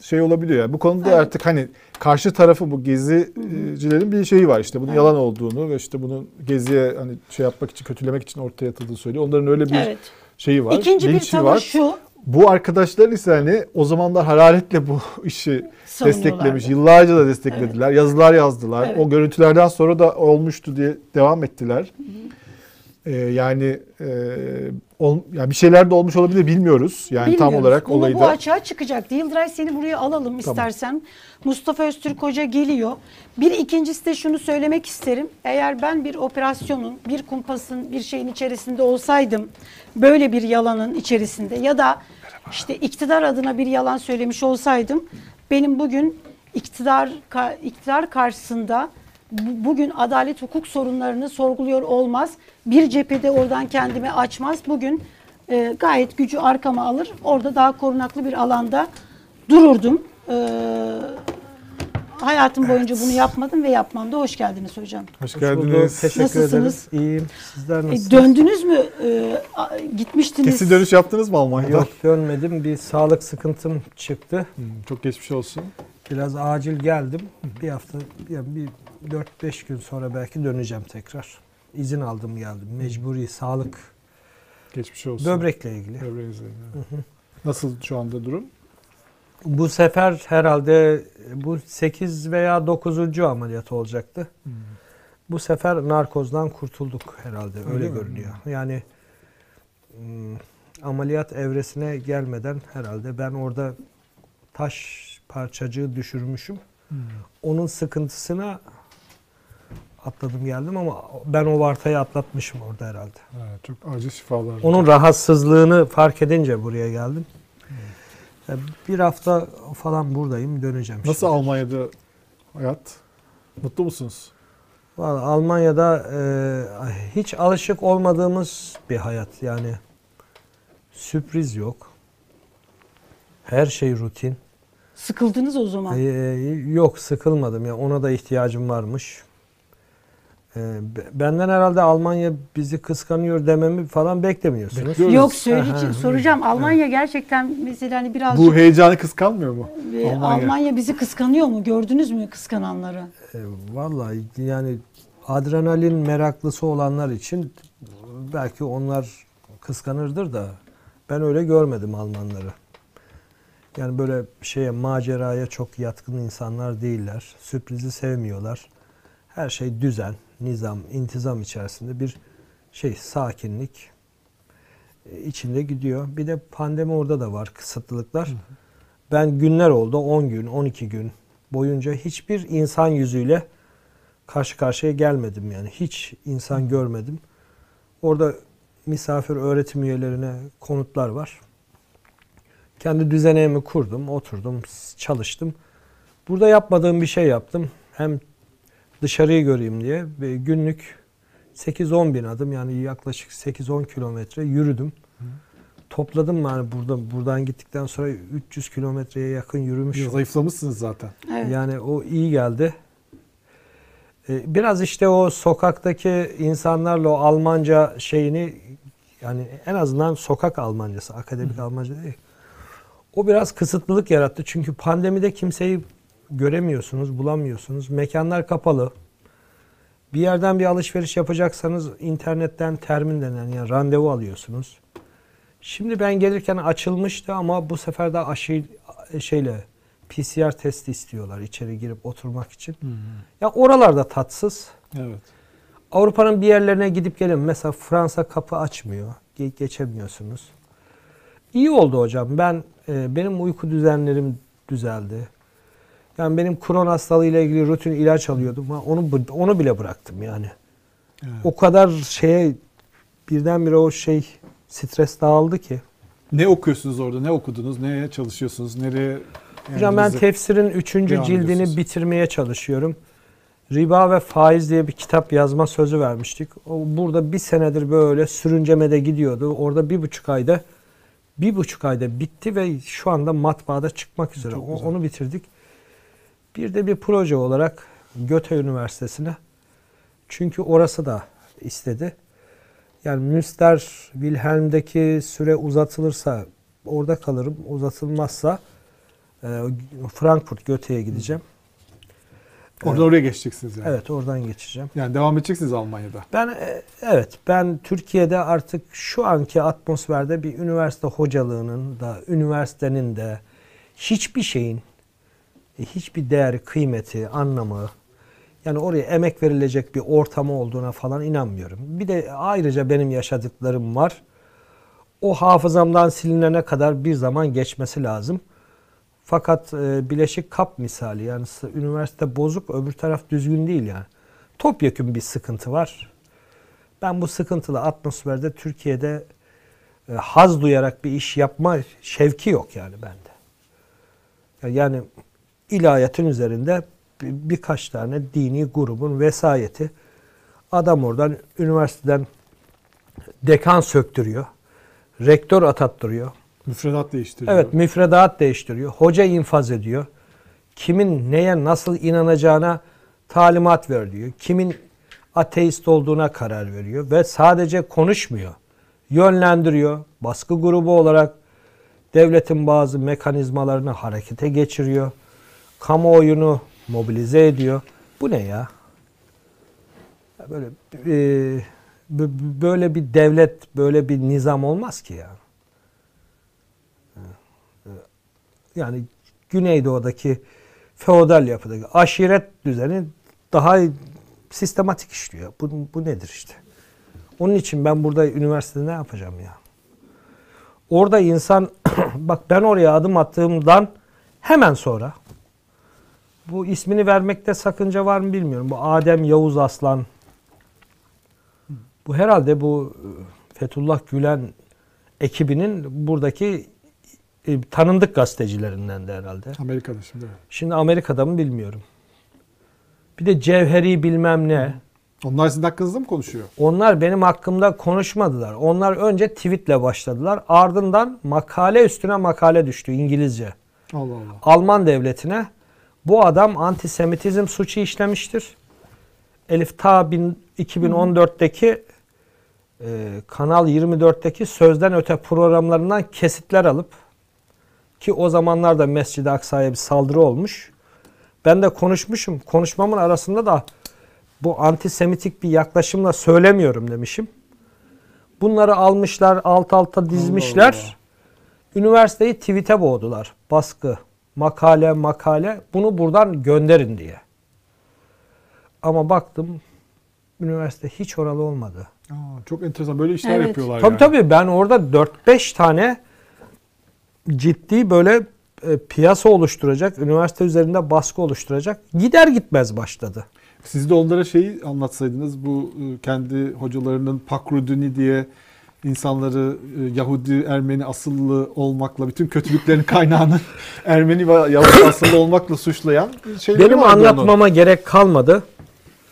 şey olabiliyor yani. Bu konuda Evet. artık hani karşı tarafı bu gezicilerin bir şeyi var işte bunun Evet. yalan olduğunu ve işte bunun geziye hani şey yapmak için kötülemek için ortaya atıldığını söylüyor. Onların öyle bir Evet. şeyi var. İkinci bir tavır var. şu. Bu arkadaşlar ise hani o zamanlar hararetle bu işi desteklemiş. Yıllarca da desteklediler. Yazılar yazdılar. Evet. O görüntülerden sonra da olmuştu diye devam ettiler. Ee, yani e, ol, yani bir şeyler de olmuş olabilir bilmiyoruz. Yani tam Bilmiyoruz. olarak Bunu olayı bu da. açığa çıkacaktı. Yıldıray seni buraya alalım istersen. Mustafa Öztürk Hoca geliyor. Bir ikincisi de şunu söylemek isterim. Eğer ben bir operasyonun, bir kumpasın, bir şeyin içerisinde olsaydım, böyle bir yalanın içerisinde ya da işte iktidar adına bir yalan söylemiş olsaydım, benim bugün iktidar iktidar karşısında bu- bugün adalet hukuk sorunlarını sorguluyor olmaz. Bir cephede oradan kendimi açmaz. Bugün e, gayet gücü arkama alır. Orada daha korunaklı bir alanda dururdum. E, hayatım boyunca bunu yapmadım ve yapmam da hoş geldiniz hocam. Hoş geldiniz. Teşekkür Nasılsınız? ederim. İyiyim. Sizler E, nasılsınız? döndünüz mü? E, a- gitmiştiniz. Kesin dönüş yaptınız mı Almanya'da? Yok dönmedim. Bir sağlık sıkıntım çıktı. Hmm, çok geçmiş olsun. Biraz acil geldim. Bir hafta, yani bir 4-5 gün sonra belki döneceğim tekrar. İzin aldım geldim. Mecburi sağlık. Geçmiş olsun. Böbrekle ilgili. Böbreğinizle. Nasıl şu anda durum? Bu sefer herhalde bu 8 veya 9. ameliyat olacaktı. Hmm. Bu sefer narkozdan kurtulduk herhalde. Öyle, Öyle mi? görünüyor. Yani ım, ameliyat evresine gelmeden herhalde ben orada taş parçacığı düşürmüşüm. Hmm. Onun sıkıntısına atladım geldim ama ben o vartayı atlatmışım orada herhalde. Evet, çok acil şifalar. Onun rahatsızlığını fark edince buraya geldim. Ya Bir hafta falan buradayım döneceğim. Nasıl şimdi. Almanya'da hayat? Mutlu musunuz? Vallahi Almanya'da e, hiç alışık olmadığımız bir hayat. Yani sürpriz yok. Her şey rutin. Sıkıldınız o zaman. Ee, yok sıkılmadım ya ona da ihtiyacım varmış. Ee, be- benden herhalde Almanya bizi kıskanıyor dememi falan beklemiyorsunuz. Bekliyoruz. Yok söyleyeceğim, soracağım. Almanya gerçekten mesela hani birazcık Bu heyecanı kıskanmıyor mu? e, Almanya. Almanya. bizi kıskanıyor mu? Gördünüz mü kıskananları? Ee, vallahi yani adrenalin meraklısı olanlar için belki onlar kıskanırdır da ben öyle görmedim Almanları. Yani böyle şeye maceraya çok yatkın insanlar değiller. Sürprizi sevmiyorlar. Her şey düzen, nizam, intizam içerisinde bir şey sakinlik e, içinde gidiyor. Bir de pandemi orada da var kısıtlılıklar. Ben günler oldu 10 gün, 12 gün boyunca hiçbir insan yüzüyle karşı karşıya gelmedim yani. Hiç insan görmedim. Orada misafir öğretim üyelerine konutlar var. Kendi düzenimi kurdum, oturdum, çalıştım. Burada yapmadığım bir şey yaptım. Hem dışarıyı göreyim diye günlük 8-10 bin adım yani yaklaşık 8-10 kilometre yürüdüm. Topladım yani burada buradan gittikten sonra 300 kilometreye yakın yürümüşüm. Zayıflamışsınız zaten. Evet. Yani o iyi geldi. Ee, Biraz işte o sokaktaki insanlarla o Almanca şeyini yani en azından sokak Almancası, akademik Almanca değil. O biraz kısıtlılık yarattı. Çünkü pandemide kimseyi göremiyorsunuz, bulamıyorsunuz. Mekanlar kapalı. Bir yerden bir alışveriş yapacaksanız internetten termin denen yani randevu alıyorsunuz. Şimdi ben gelirken açılmıştı ama bu sefer de aşı şeyle PCR testi istiyorlar içeri girip oturmak için. Ya oralarda tatsız. Evet. Avrupa'nın bir yerlerine gidip gelin. Mesela Fransa kapı açmıyor. Ge- geçemiyorsunuz. İyi oldu hocam. Ben e, benim uyku düzenlerim düzeldi. Yani benim kron hastalığıyla ilgili rutin ilaç alıyordum. Ha, Onu onu bile bıraktım yani. evet. O kadar şeye birdenbire o şey stres dağıldı ki. Ne okuyorsunuz orada? Ne okudunuz? Neye çalışıyorsunuz? Nereye? Hocam ben tefsirin 3. devam cildini bitirmeye çalışıyorum. Riba ve faiz diye bir kitap yazma sözü vermiştik. O burada bir senedir böyle sürüncemede gidiyordu. Orada bir buçuk ayda bir buçuk ayda bitti ve şu anda matbaada çıkmak üzere. O- onu bitirdik. Bir de bir proje olarak Göte Üniversitesi'ne çünkü orası da istedi. Yani Münster Wilhelm'deki süre uzatılırsa orada kalırım. Uzatılmazsa e, Frankfurt Göte'ye gideceğim. Oradan oraya geçeceksiniz yani. Evet oradan geçeceğim. Yani devam edeceksiniz Almanya'da. Ben e, evet ben Türkiye'de artık şu anki atmosferde bir üniversite hocalığının da üniversitenin de hiçbir şeyin hiçbir değeri, kıymeti, anlamı yani oraya emek verilecek bir ortamı olduğuna falan inanmıyorum. Bir de ayrıca benim yaşadıklarım var. O hafızamdan silinene kadar bir zaman geçmesi lazım. Fakat e, Bileşik Kap misali yani üniversite bozuk öbür taraf düzgün değil yani. Topyekun bir sıkıntı var. Ben bu sıkıntılı atmosferde Türkiye'de e, haz duyarak bir iş yapma şevki yok yani bende. Yani ilahiyatın üzerinde bir- birkaç tane dini grubun vesayeti adam oradan üniversiteden dekan söktürüyor. Rektör atattırıyor. Müfredat değiştiriyor. Evet müfredat değiştiriyor. Hoca infaz ediyor. Kimin neye nasıl inanacağına talimat ver diyor. Kimin ateist olduğuna karar veriyor. Ve sadece konuşmuyor. Yönlendiriyor. Baskı grubu olarak devletin bazı mekanizmalarını harekete geçiriyor. Kamuoyunu mobilize ediyor. Bu ne ya? Böyle e, böyle bir devlet, böyle bir nizam olmaz ki ya. yani Güneydoğu'daki feodal yapıdaki aşiret düzeni daha sistematik işliyor. Bu, bu nedir işte? Onun için ben burada üniversitede ne yapacağım ya? Orada insan bak ben oraya adım attığımdan hemen sonra bu ismini vermekte sakınca var mı bilmiyorum. Bu Adem Yavuz Aslan bu herhalde bu e, Fethullah Gülen ekibinin buradaki e, tanındık gazetecilerinden de herhalde. Amerika'da şimdi. Şimdi Amerika'da mı bilmiyorum. Bir de Cevheri bilmem ne. Onlar sizin hakkınızda mı konuşuyor? Onlar benim hakkımda konuşmadılar. Onlar önce tweetle başladılar. Ardından makale üstüne makale düştü İngilizce. Allah Allah. Alman devletine bu adam antisemitizm suçu işlemiştir. Elif ta bin- 2014'teki e, Kanal 24'teki Sözden Öte programlarından kesitler alıp ki o zamanlarda Mescid-i Aksa'ya bir saldırı olmuş. Ben de konuşmuşum. Konuşmamın arasında da bu antisemitik bir yaklaşımla söylemiyorum demişim. Bunları almışlar, alt alta dizmişler. Allah. Üniversiteyi tweet'e boğdular. Baskı, makale, makale. Bunu buradan gönderin diye. Ama baktım üniversite hiç oralı olmadı. Aa, çok enteresan. Böyle işler Evet. yapıyorlar Tabii yani. tabii ben orada 4-5 tane ciddi böyle e, piyasa oluşturacak, üniversite üzerinde baskı oluşturacak. Gider gitmez başladı. Siz de onlara şeyi anlatsaydınız. Bu e, kendi hocalarının Pakruduni diye insanları e, Yahudi, Ermeni asıllı olmakla bütün kötülüklerin kaynağını Ermeni ve Yahudi asıllı olmakla suçlayan şeyleri Benim anlatmama gerek kalmadı.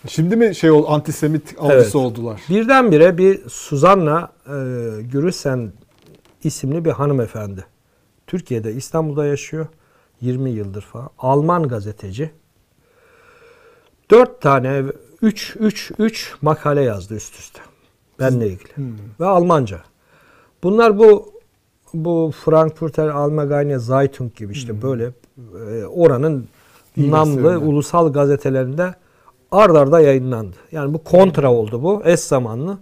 Şimdi mi şey ol antisemit algısı Evet. oldular? Birdenbire bir Suzanna e, Gürüsen isimli bir hanımefendi. Türkiye'de İstanbul'da yaşıyor. 20 yıldır falan. Alman gazeteci. 4 tane 3 3 3 makale yazdı üst üste. Benle ilgili. Hmm. Ve Almanca. Bunlar bu bu Frankfurter Allgemeine Zeitung gibi işte böyle e, oranın İyi namlı gazetelerinde. ulusal gazetelerinde ard arda yayınlandı. Yani bu kontra oldu bu eş zamanlı.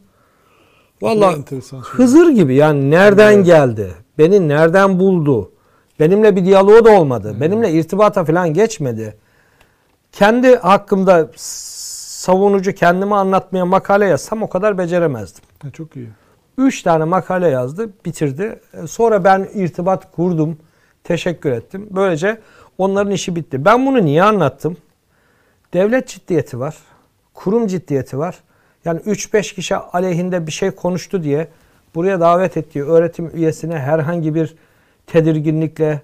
Vallahi enteresan şey. Hızır gibi yani nereden Evet. geldi? Beni nereden buldu? Benimle bir diyaloğu da olmadı. Benimle irtibata falan geçmedi. Kendi hakkımda savunucu kendimi anlatmaya makale yazsam o kadar beceremezdim. Ha, çok iyi. Üç tane makale yazdı, bitirdi. E, Sonra ben irtibat kurdum, teşekkür ettim. Böylece onların işi bitti. Ben bunu niye anlattım? Devlet ciddiyeti var, kurum ciddiyeti var. Yani 3-5 kişi aleyhinde bir şey konuştu diye buraya davet ettiği öğretim üyesine herhangi bir tedirginlikle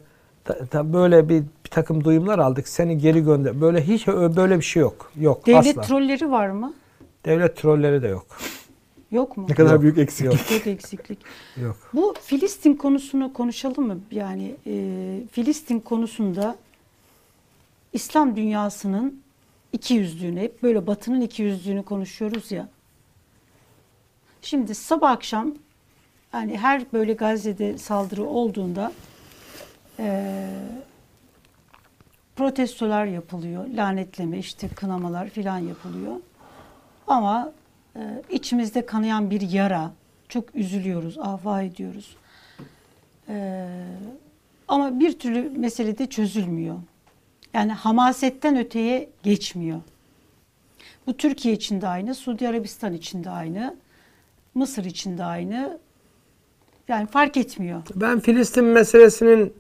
böyle bir, bir takım duyumlar aldık. Seni geri gönder. Böyle hiç böyle bir şey yok. Yok Devlet asla. trolleri var mı? Devlet trolleri de yok. Yok mu? Ne kadar Yok, büyük eksiklik. yok. Çok eksiklik. Yok. Bu Filistin konusunu konuşalım mı? Yani e, Filistin konusunda İslam dünyasının iki yüzlüğünü, hep böyle Batı'nın iki yüzlüğünü konuşuyoruz ya. Şimdi sabah akşam yani her böyle Gazze'de saldırı olduğunda e, protestolar yapılıyor, lanetleme, işte kınamalar filan yapılıyor. Ama e, içimizde kanayan bir yara, çok üzülüyoruz, ahva ediyoruz. E, ama bir türlü mesele de çözülmüyor. Yani hamasetten öteye geçmiyor. Bu Türkiye için de aynı, Suudi Arabistan için de aynı, Mısır için de aynı. Yani fark etmiyor. Ben Filistin meselesinin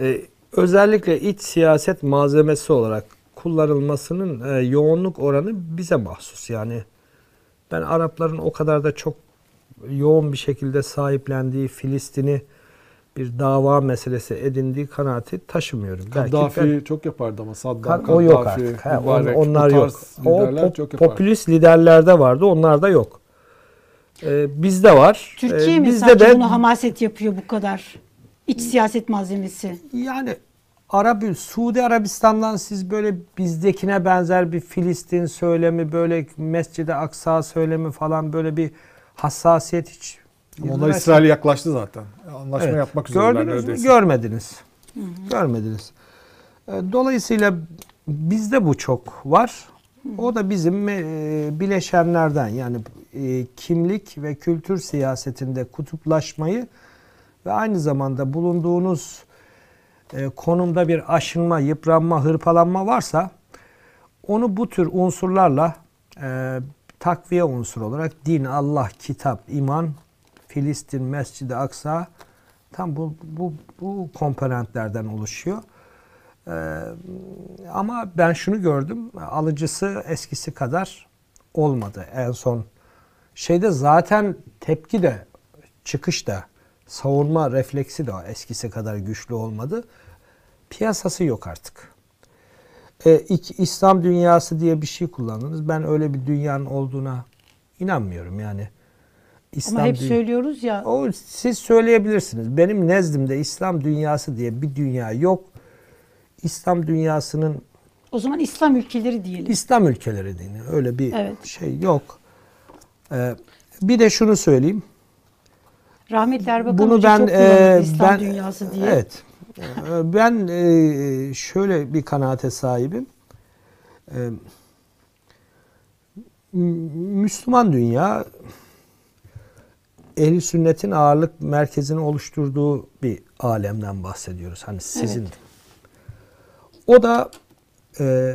e, özellikle iç siyaset malzemesi olarak kullanılmasının e, yoğunluk oranı bize mahsus. Yani ben Arapların o kadar da çok yoğun bir şekilde sahiplendiği Filistin'i bir dava meselesi edindiği kanaati taşımıyorum. Belki Kaddafi ben- çok yapardı ama Saddam, Kan- Kaddafi, o yok artık. Ha, on- onlar yok. O pop- çok yapardı. popülist liderlerde vardı. Onlar da yok. Ee, bizde var. Türkiye Ee, mi bizde sadece de bunu hamaset yapıyor bu kadar? İç siyaset malzemesi. yani Arap Suudi Arabistan'dan siz böyle bizdekine benzer bir Filistin söylemi, böyle Mescid-i Aksa söylemi falan böyle bir hassasiyet hiç Ama Onlar İsrail'e yaklaştı zaten. Anlaşma Evet. yapmak üzereler Gördünüz mü? Görmediniz. Görmediniz. E, Dolayısıyla bizde bu çok var. O da bizim e, bileşenlerden yani e, kimlik ve kültür siyasetinde kutuplaşmayı ve aynı zamanda bulunduğunuz e, konumda bir aşınma, yıpranma, hırpalanma varsa onu bu tür unsurlarla e, takviye unsuru olarak din, Allah, kitap, iman, Filistin, Mescid-i Aksa tam bu, bu, bu komponentlerden oluşuyor. Ee, ama ben şunu gördüm, alıcısı eskisi kadar olmadı en son. Şeyde zaten tepki de, çıkış da, savunma refleksi de eskisi kadar güçlü olmadı. Piyasası yok artık. Ee, İk- İslam dünyası diye bir şey kullandınız. Ben öyle bir dünyanın olduğuna inanmıyorum yani. İslam Ama hep dünya- söylüyoruz ya O siz söyleyebilirsiniz. Benim nezdimde İslam dünyası diye bir dünya yok. İslam dünyasının o zaman İslam ülkeleri diyelim. İslam ülkeleri dini. Öyle bir Evet. şey yok. Ee, bir de şunu söyleyeyim. Rahmetli Erbakan Bunu Hoca ben çok e, İslam ben dünyası diye. Evet. Ee, Ben e, şöyle bir kanaate sahibim. M- Müslüman dünya ehli sünnetin ağırlık merkezini oluşturduğu bir alemden bahsediyoruz. Hani sizin. Evet. O da e,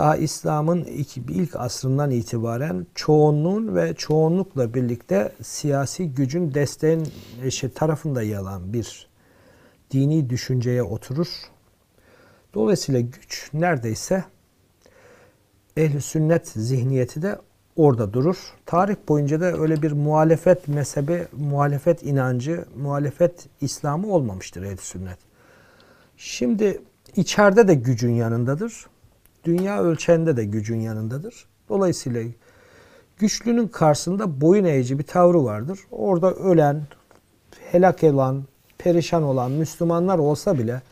daha İslam'ın ilk, asrından itibaren çoğunluğun ve çoğunlukla birlikte siyasi gücün desteğin şey, tarafında yer alan bir dini düşünceye oturur. Dolayısıyla güç neredeyse ehl sünnet zihniyeti de orada durur. Tarih boyunca da öyle bir muhalefet mezhebi, muhalefet inancı, muhalefet İslam'ı olmamıştır ehl sünnet. Şimdi içeride de gücün yanındadır. Dünya ölçeğinde de gücün yanındadır. Dolayısıyla güçlünün karşısında boyun eğici bir tavrı vardır. Orada ölen, helak olan, perişan olan Müslümanlar olsa bile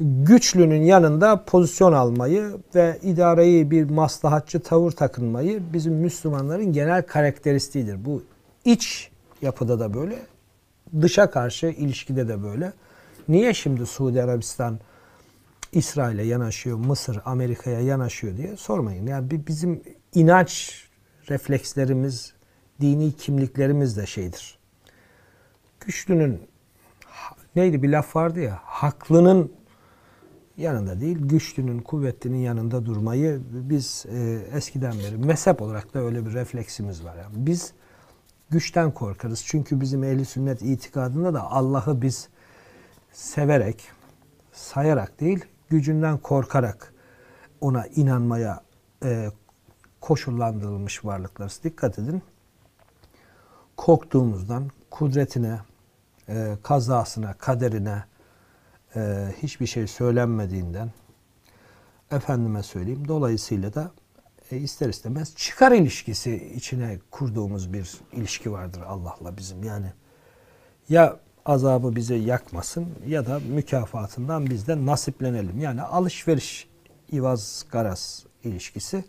güçlünün yanında pozisyon almayı ve idareyi bir maslahatçı tavır takınmayı bizim Müslümanların genel karakteristiğidir. Bu iç yapıda da böyle, dışa karşı ilişkide de böyle. Niye şimdi Suudi Arabistan İsrail'e yanaşıyor, Mısır Amerika'ya yanaşıyor diye sormayın. Yani bi- bizim inanç reflekslerimiz, dini kimliklerimiz de şeydir. Güçlünün neydi bir laf vardı ya, haklının yanında değil, güçlünün, kuvvetlinin yanında durmayı biz e, eskiden beri mezhep olarak da öyle bir refleksimiz var. Yani biz güçten korkarız. Çünkü bizim ehli sünnet itikadında da Allah'ı biz severek, sayarak değil, gücünden korkarak ona inanmaya e, koşullandırılmış varlıklarız. Dikkat edin. Korktuğumuzdan kudretine, e, kazasına, kaderine e, hiçbir şey söylenmediğinden efendime söyleyeyim. Dolayısıyla da e, ister istemez çıkar ilişkisi içine kurduğumuz bir ilişki vardır Allah'la bizim. Yani ya azabı bize yakmasın ya da mükafatından biz de nasiplenelim. Yani alışveriş, ivaz, garaz ilişkisi.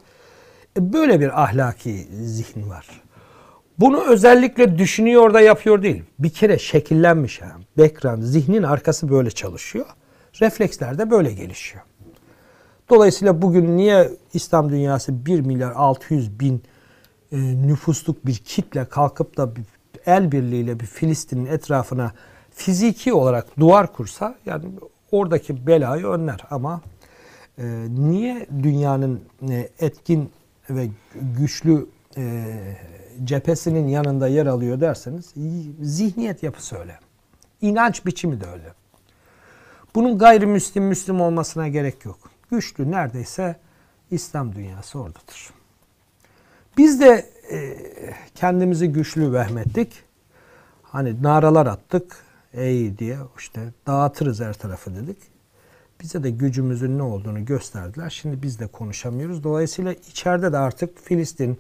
E, Böyle bir ahlaki zihin var. Bunu özellikle düşünüyor da yapıyor değil. Bir kere şekillenmiş yani. Background, zihnin arkası böyle çalışıyor. Refleksler de böyle gelişiyor. Dolayısıyla bugün niye İslam dünyası 1 milyar 600 bin e, nüfusluk bir kitle kalkıp da el birliğiyle bir Filistin'in etrafına fiziki olarak duvar kursa yani oradaki belayı önler ama e, niye dünyanın e, etkin ve güçlü e, cephesinin yanında yer alıyor derseniz zihniyet yapısı öyle. İnanç biçimi de öyle. Bunun gayrimüslim Müslüm olmasına gerek yok. Güçlü neredeyse İslam dünyası oradadır. Biz de e, kendimizi güçlü vehmettik. Hani naralar attık. Ey diye işte dağıtırız her tarafı dedik. Bize de gücümüzün ne olduğunu gösterdiler. Şimdi biz de konuşamıyoruz. Dolayısıyla içeride de artık Filistin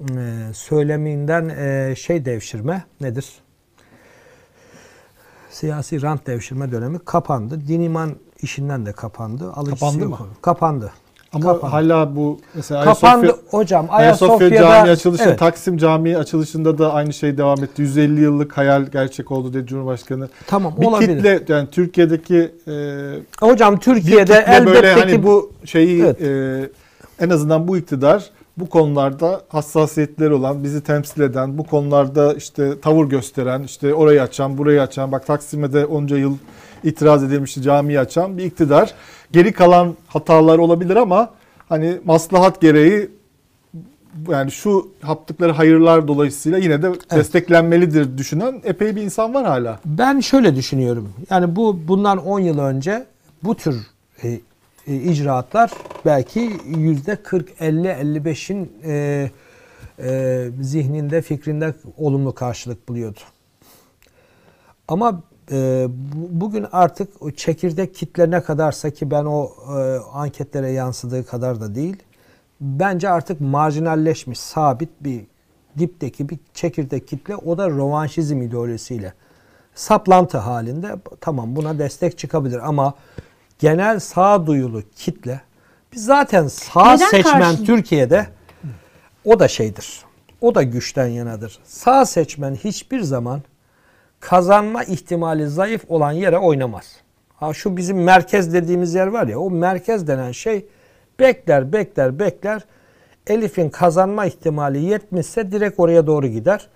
e, söyleminden e, şey devşirme nedir? Siyasi rant devşirme dönemi kapandı. Din iman işinden de kapandı. Alıcısı Kapandı mı? Kapandı. Ama Kapandı. hala bu mesela Kapandı Ayasofya, hocam. Ayasofya Ayasofya'da Camii açılışı, evet. Taksim Camii açılışında da aynı şey devam etti. 150 yıllık hayal gerçek oldu dedi Cumhurbaşkanı. Tamam Bir olabilir. kitle yani Türkiye'deki e, Hocam Türkiye'de elbette böyle hani ki bu şeyi Evet. e, en azından bu iktidar bu konularda hassasiyetleri olan, bizi temsil eden, bu konularda işte tavır gösteren, işte orayı açan, burayı açan, bak Taksim'e de onca yıl itiraz edilmişti camiyi açan bir iktidar. Geri kalan hatalar olabilir ama hani maslahat gereği yani şu yaptıkları hayırlar dolayısıyla yine de desteklenmelidir düşünen epey bir insan var hala. Ben şöyle düşünüyorum. Yani bu bundan 10 yıl önce bu tür e, e, icraatlar belki yüzde 40, 50, 55'in e, e, zihninde, fikrinde olumlu karşılık buluyordu. Ama e, bu- bugün artık o çekirdek kitle ne kadarsa ki ben o e, anketlere yansıdığı kadar da değil. bence artık marjinalleşmiş, sabit bir dipteki bir çekirdek kitle o da rovanşizm ideolojisiyle saplantı halinde tamam buna destek çıkabilir ama genel sağduyulu kitle biz zaten sağ Neden seçmen karşı- Türkiye'de o da şeydir. O da güçten yanadır. Sağ seçmen hiçbir zaman kazanma ihtimali zayıf olan yere oynamaz. Ha şu bizim merkez dediğimiz yer var ya o merkez denen şey bekler bekler bekler. Elif'in kazanma ihtimali yetmişse direkt oraya doğru gider.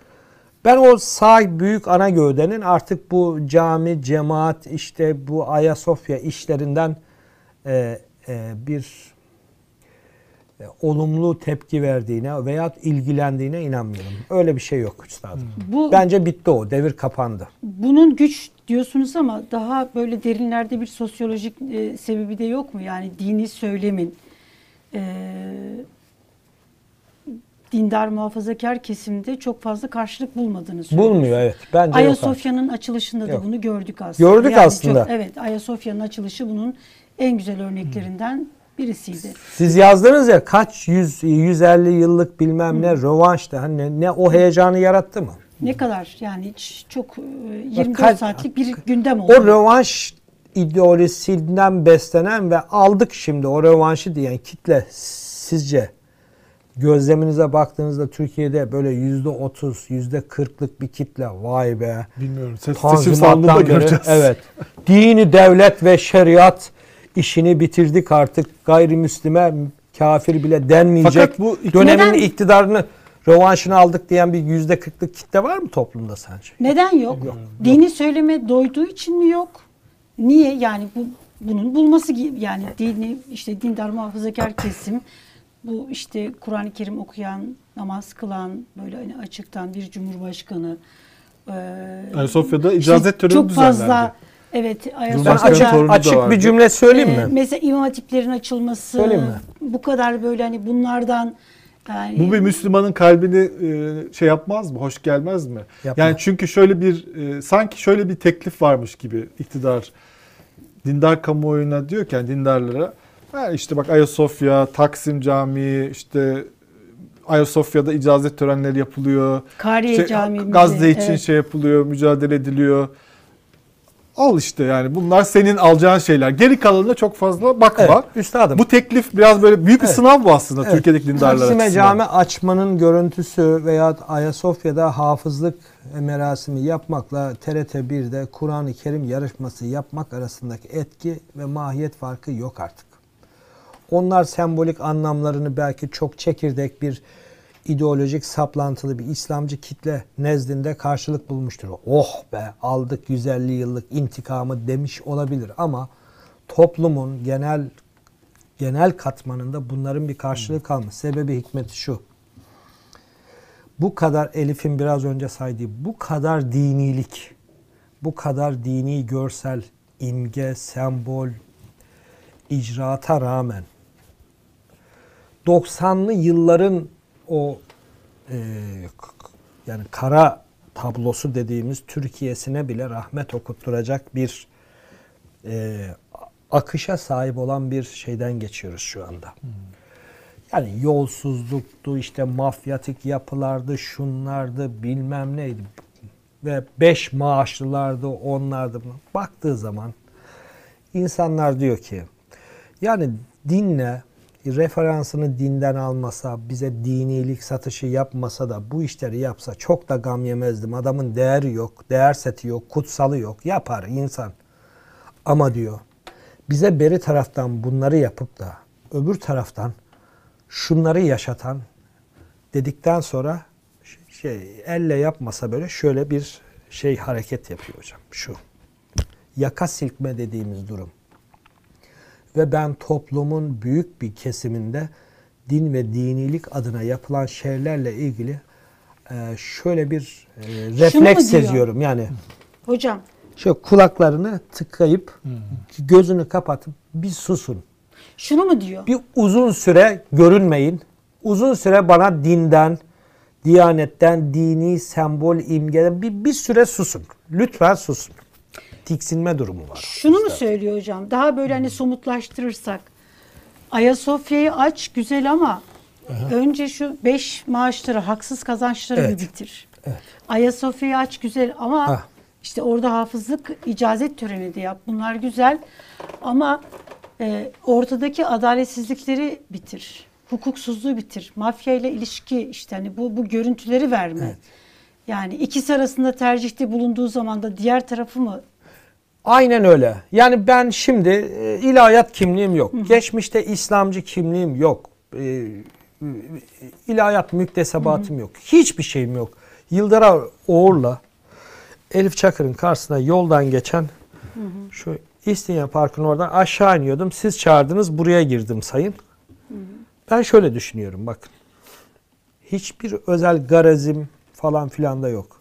Ben o sağ büyük ana gövdenin artık bu cami, cemaat, işte bu Ayasofya işlerinden e, e, bir olumlu tepki verdiğine veya ilgilendiğine inanmıyorum. Öyle bir şey yok üstadım. Bu Bence bitti o. Devir kapandı. bunun güç diyorsunuz ama daha böyle derinlerde bir sosyolojik e, sebebi de yok mu? Yani dini söylemin e, dindar muhafazakar kesimde çok fazla karşılık bulmadığını söylüyorsunuz. Bulmuyor evet. Bence. Ayasofya'nın açılışında da Yok. bunu gördük aslında. Gördük aslında. çok- evet, Ayasofya'nın açılışı bunun en güzel örneklerinden birisiydi. Siz yazdınız ya kaç yüz, 150 yıllık bilmem ne rövanşta. Hani ne, ne o heyecanı yarattı mı? Ne kadar yani hiç çok e, 24 kaç- saatlik bir gündem oldu. O rövanş ideolojisinden beslenen ve aldık şimdi o rövanşı diyen kitle sizce gözleminize baktığınızda Türkiye'de böyle yüzde otuz, yüzde kırklık bir kitle vay be. Bilmiyorum. Tanzimattan beri göreceğiz. evet. Dini devlet ve şeriat işini bitirdik artık. Gayrimüslime kafir bile denmeyecek. Fakat bu dönemin Neden- iktidarını rövanşını aldık diyen bir yüzde kırklık kitle var mı toplumda sence? Neden yok? Dini söyleme doyduğu için mi yok? Niye? Yani bu bunun bulması gi- yani dini işte dindar muhafazakar kesim bu işte Kur'an-ı Kerim okuyan, namaz kılan böyle hani açıktan bir cumhurbaşkanı e, Ayasofya'da işte icazet töreni çok fazla. Evet Ben torunu da açık, açık vardı. bir cümle söyleyeyim e, mi? mesela imam hatiplerin açılması Söyleyeyim mi? bu kadar böyle hani bunlardan yani Bu bir Müslümanın kalbini e, şey yapmaz mı? Hoş gelmez mi? Yapmaz. Yani çünkü şöyle bir e, sanki şöyle bir teklif varmış gibi iktidar dindar kamuoyuna diyor ki yani dindarlara ha işte bak Ayasofya, Taksim Camii, işte Ayasofya'da icazet törenleri yapılıyor. Kariye İşte Camii'mizde, Gazze için evet. şey yapılıyor, mücadele ediliyor. Al işte yani bunlar senin alacağın şeyler. Geri kalanına çok fazla bakma. Evet, üstadım. Bu teklif biraz böyle büyük bir Evet. sınav bu aslında Evet. Türkiye'deki dindarlar Taksim'e açısından. cami açmanın görüntüsü veya Ayasofya'da hafızlık merasimi yapmakla TRT 1'de Kur'an-ı Kerim yarışması yapmak arasındaki etki ve mahiyet farkı yok artık. Onlar sembolik anlamlarını belki çok çekirdek bir ideolojik saplantılı bir İslamcı kitle nezdinde karşılık bulmuştur. Oh be aldık 150 yıllık intikamı demiş olabilir ama toplumun genel genel katmanında bunların bir karşılığı kalmış. Sebebi hikmeti şu. Bu kadar Elif'in biraz önce saydığı bu kadar dinilik, bu kadar dini görsel, imge, sembol, icraata rağmen 90'lı yılların o e, yani kara tablosu dediğimiz Türkiye'sine bile rahmet okutturacak bir e, akışa sahip olan bir şeyden geçiyoruz şu anda. Yani yolsuzluktu, işte mafyatik yapılardı, şunlardı, bilmem neydi. Ve beş maaşlılardı, onlardı. Baktığı zaman insanlar diyor ki yani dinle referansını dinden almasa, bize dinilik satışı yapmasa da bu işleri yapsa çok da gam yemezdim. Adamın değeri yok, değer seti yok, kutsalı yok. Yapar insan. Ama diyor bize beri taraftan bunları yapıp da öbür taraftan şunları yaşatan dedikten sonra şey elle yapmasa böyle şöyle bir şey hareket yapıyor hocam. Şu yaka silkme dediğimiz durum. Ve ben toplumun büyük bir kesiminde din ve dinilik adına yapılan şeylerle ilgili e, şöyle bir e, refleks seziyorum. Yani hocam şöyle kulaklarını tıkayıp gözünü kapatıp bir susun. şunu mu diyor? Bir uzun süre görünmeyin. Uzun süre bana dinden, diyanetten, dini sembol, imgeden bir, bir süre susun. Lütfen susun. Tiksinme durumu var. Şunu mu söylüyor hocam? Daha böyle hani somutlaştırırsak Ayasofya'yı aç güzel ama Önce şu beş maaşları, haksız kazançları Evet. bir bitir. Evet. Ayasofya'yı aç güzel ama Hah. işte orada hafızlık icazet töreni de yap. Bunlar güzel ama e, ortadaki adaletsizlikleri bitir. Hukuksuzluğu bitir. Mafya ile ilişki işte hani bu bu görüntüleri verme. Yani ikisi arasında tercihte bulunduğu zaman da diğer tarafı mı Aynen öyle. Yani ben şimdi e, ilahiyat kimliğim yok. Geçmişte İslamcı kimliğim yok. E, ilahiyat müktesebatım yok. Hiçbir şeyim yok. Yıldara Oğur'la Elif Çakır'ın karşısına yoldan geçen şu İstinye Parkı'nın oradan aşağı iniyordum. Siz çağırdınız buraya girdim sayın. Ben şöyle düşünüyorum bakın. Hiçbir özel garazim falan filan da yok.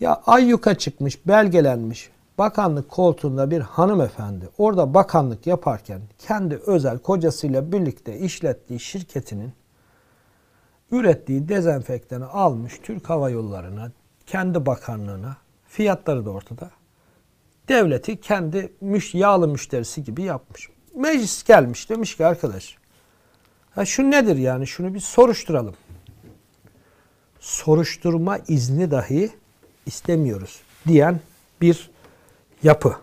Ya ayyuka çıkmış, belgelenmiş bakanlık koltuğunda bir hanımefendi orada bakanlık yaparken kendi özel kocasıyla birlikte işlettiği şirketinin ürettiği dezenfektanı almış Türk Hava Yolları'na, kendi bakanlığına, fiyatları da ortada. Devleti kendi müş, yağlı müşterisi gibi yapmış. Meclis gelmiş demiş ki arkadaş, ha şu nedir yani şunu bir soruşturalım. Soruşturma izni dahi istemiyoruz diyen bir yapı.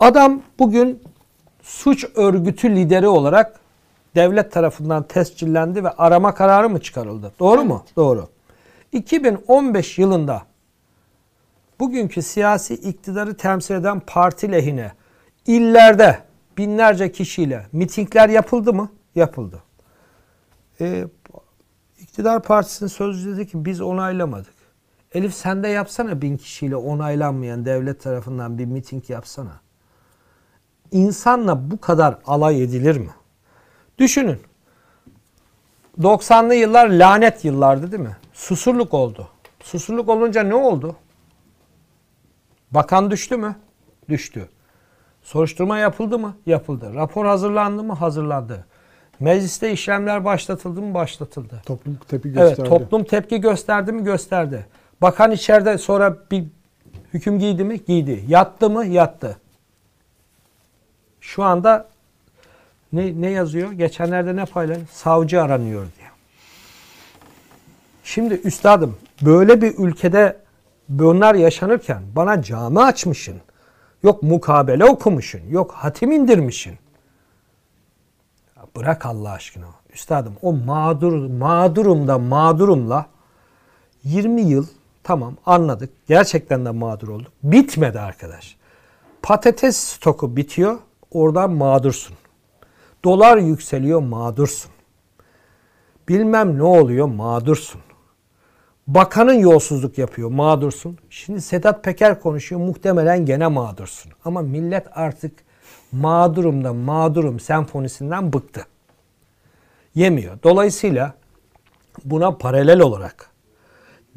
Adam bugün suç örgütü lideri olarak devlet tarafından tescillendi ve arama kararı mı çıkarıldı? Doğru mu? Doğru. 2015 yılında bugünkü siyasi iktidarı temsil eden parti lehine illerde binlerce kişiyle mitingler yapıldı mı? Yapıldı. Ee, iktidar partisinin sözcüsü dedi ki biz onaylamadık. Elif sen de yapsana bin kişiyle onaylanmayan devlet tarafından bir miting yapsana. İnsanla bu kadar alay edilir mi? Düşünün. 90'lı yıllar lanet yıllardı değil mi? Susurluk oldu. Susurluk olunca ne oldu? Bakan düştü mü? Düştü. Soruşturma yapıldı mı? Yapıldı. Rapor hazırlandı mı? Hazırlandı. Mecliste işlemler başlatıldı mı? Başlatıldı. Toplum tepki gösterdi. Evet, toplum tepki gösterdi mi? Gösterdi. Bakan içeride sonra bir hüküm giydi mi? Giydi. Yattı mı? Yattı. Şu anda ne, ne yazıyor? Geçenlerde ne paylaşıyor? Savcı aranıyor diyor. Şimdi üstadım böyle bir ülkede bunlar yaşanırken bana cami açmışsın. Yok mukabele okumuşsun. Yok hatim indirmişsin. Bırak Allah aşkına. Üstadım o mağdur mağdurumda mağdurumla 20 yıl tamam anladık. Gerçekten de mağdur olduk. Bitmedi arkadaş. Patates stoku bitiyor. Oradan mağdursun. Dolar yükseliyor mağdursun. Bilmem ne oluyor mağdursun. Bakanın yolsuzluk yapıyor mağdursun. Şimdi Sedat Peker konuşuyor muhtemelen gene mağdursun. Ama millet artık mağdurum da mağdurum senfonisinden bıktı. Yemiyor. Dolayısıyla buna paralel olarak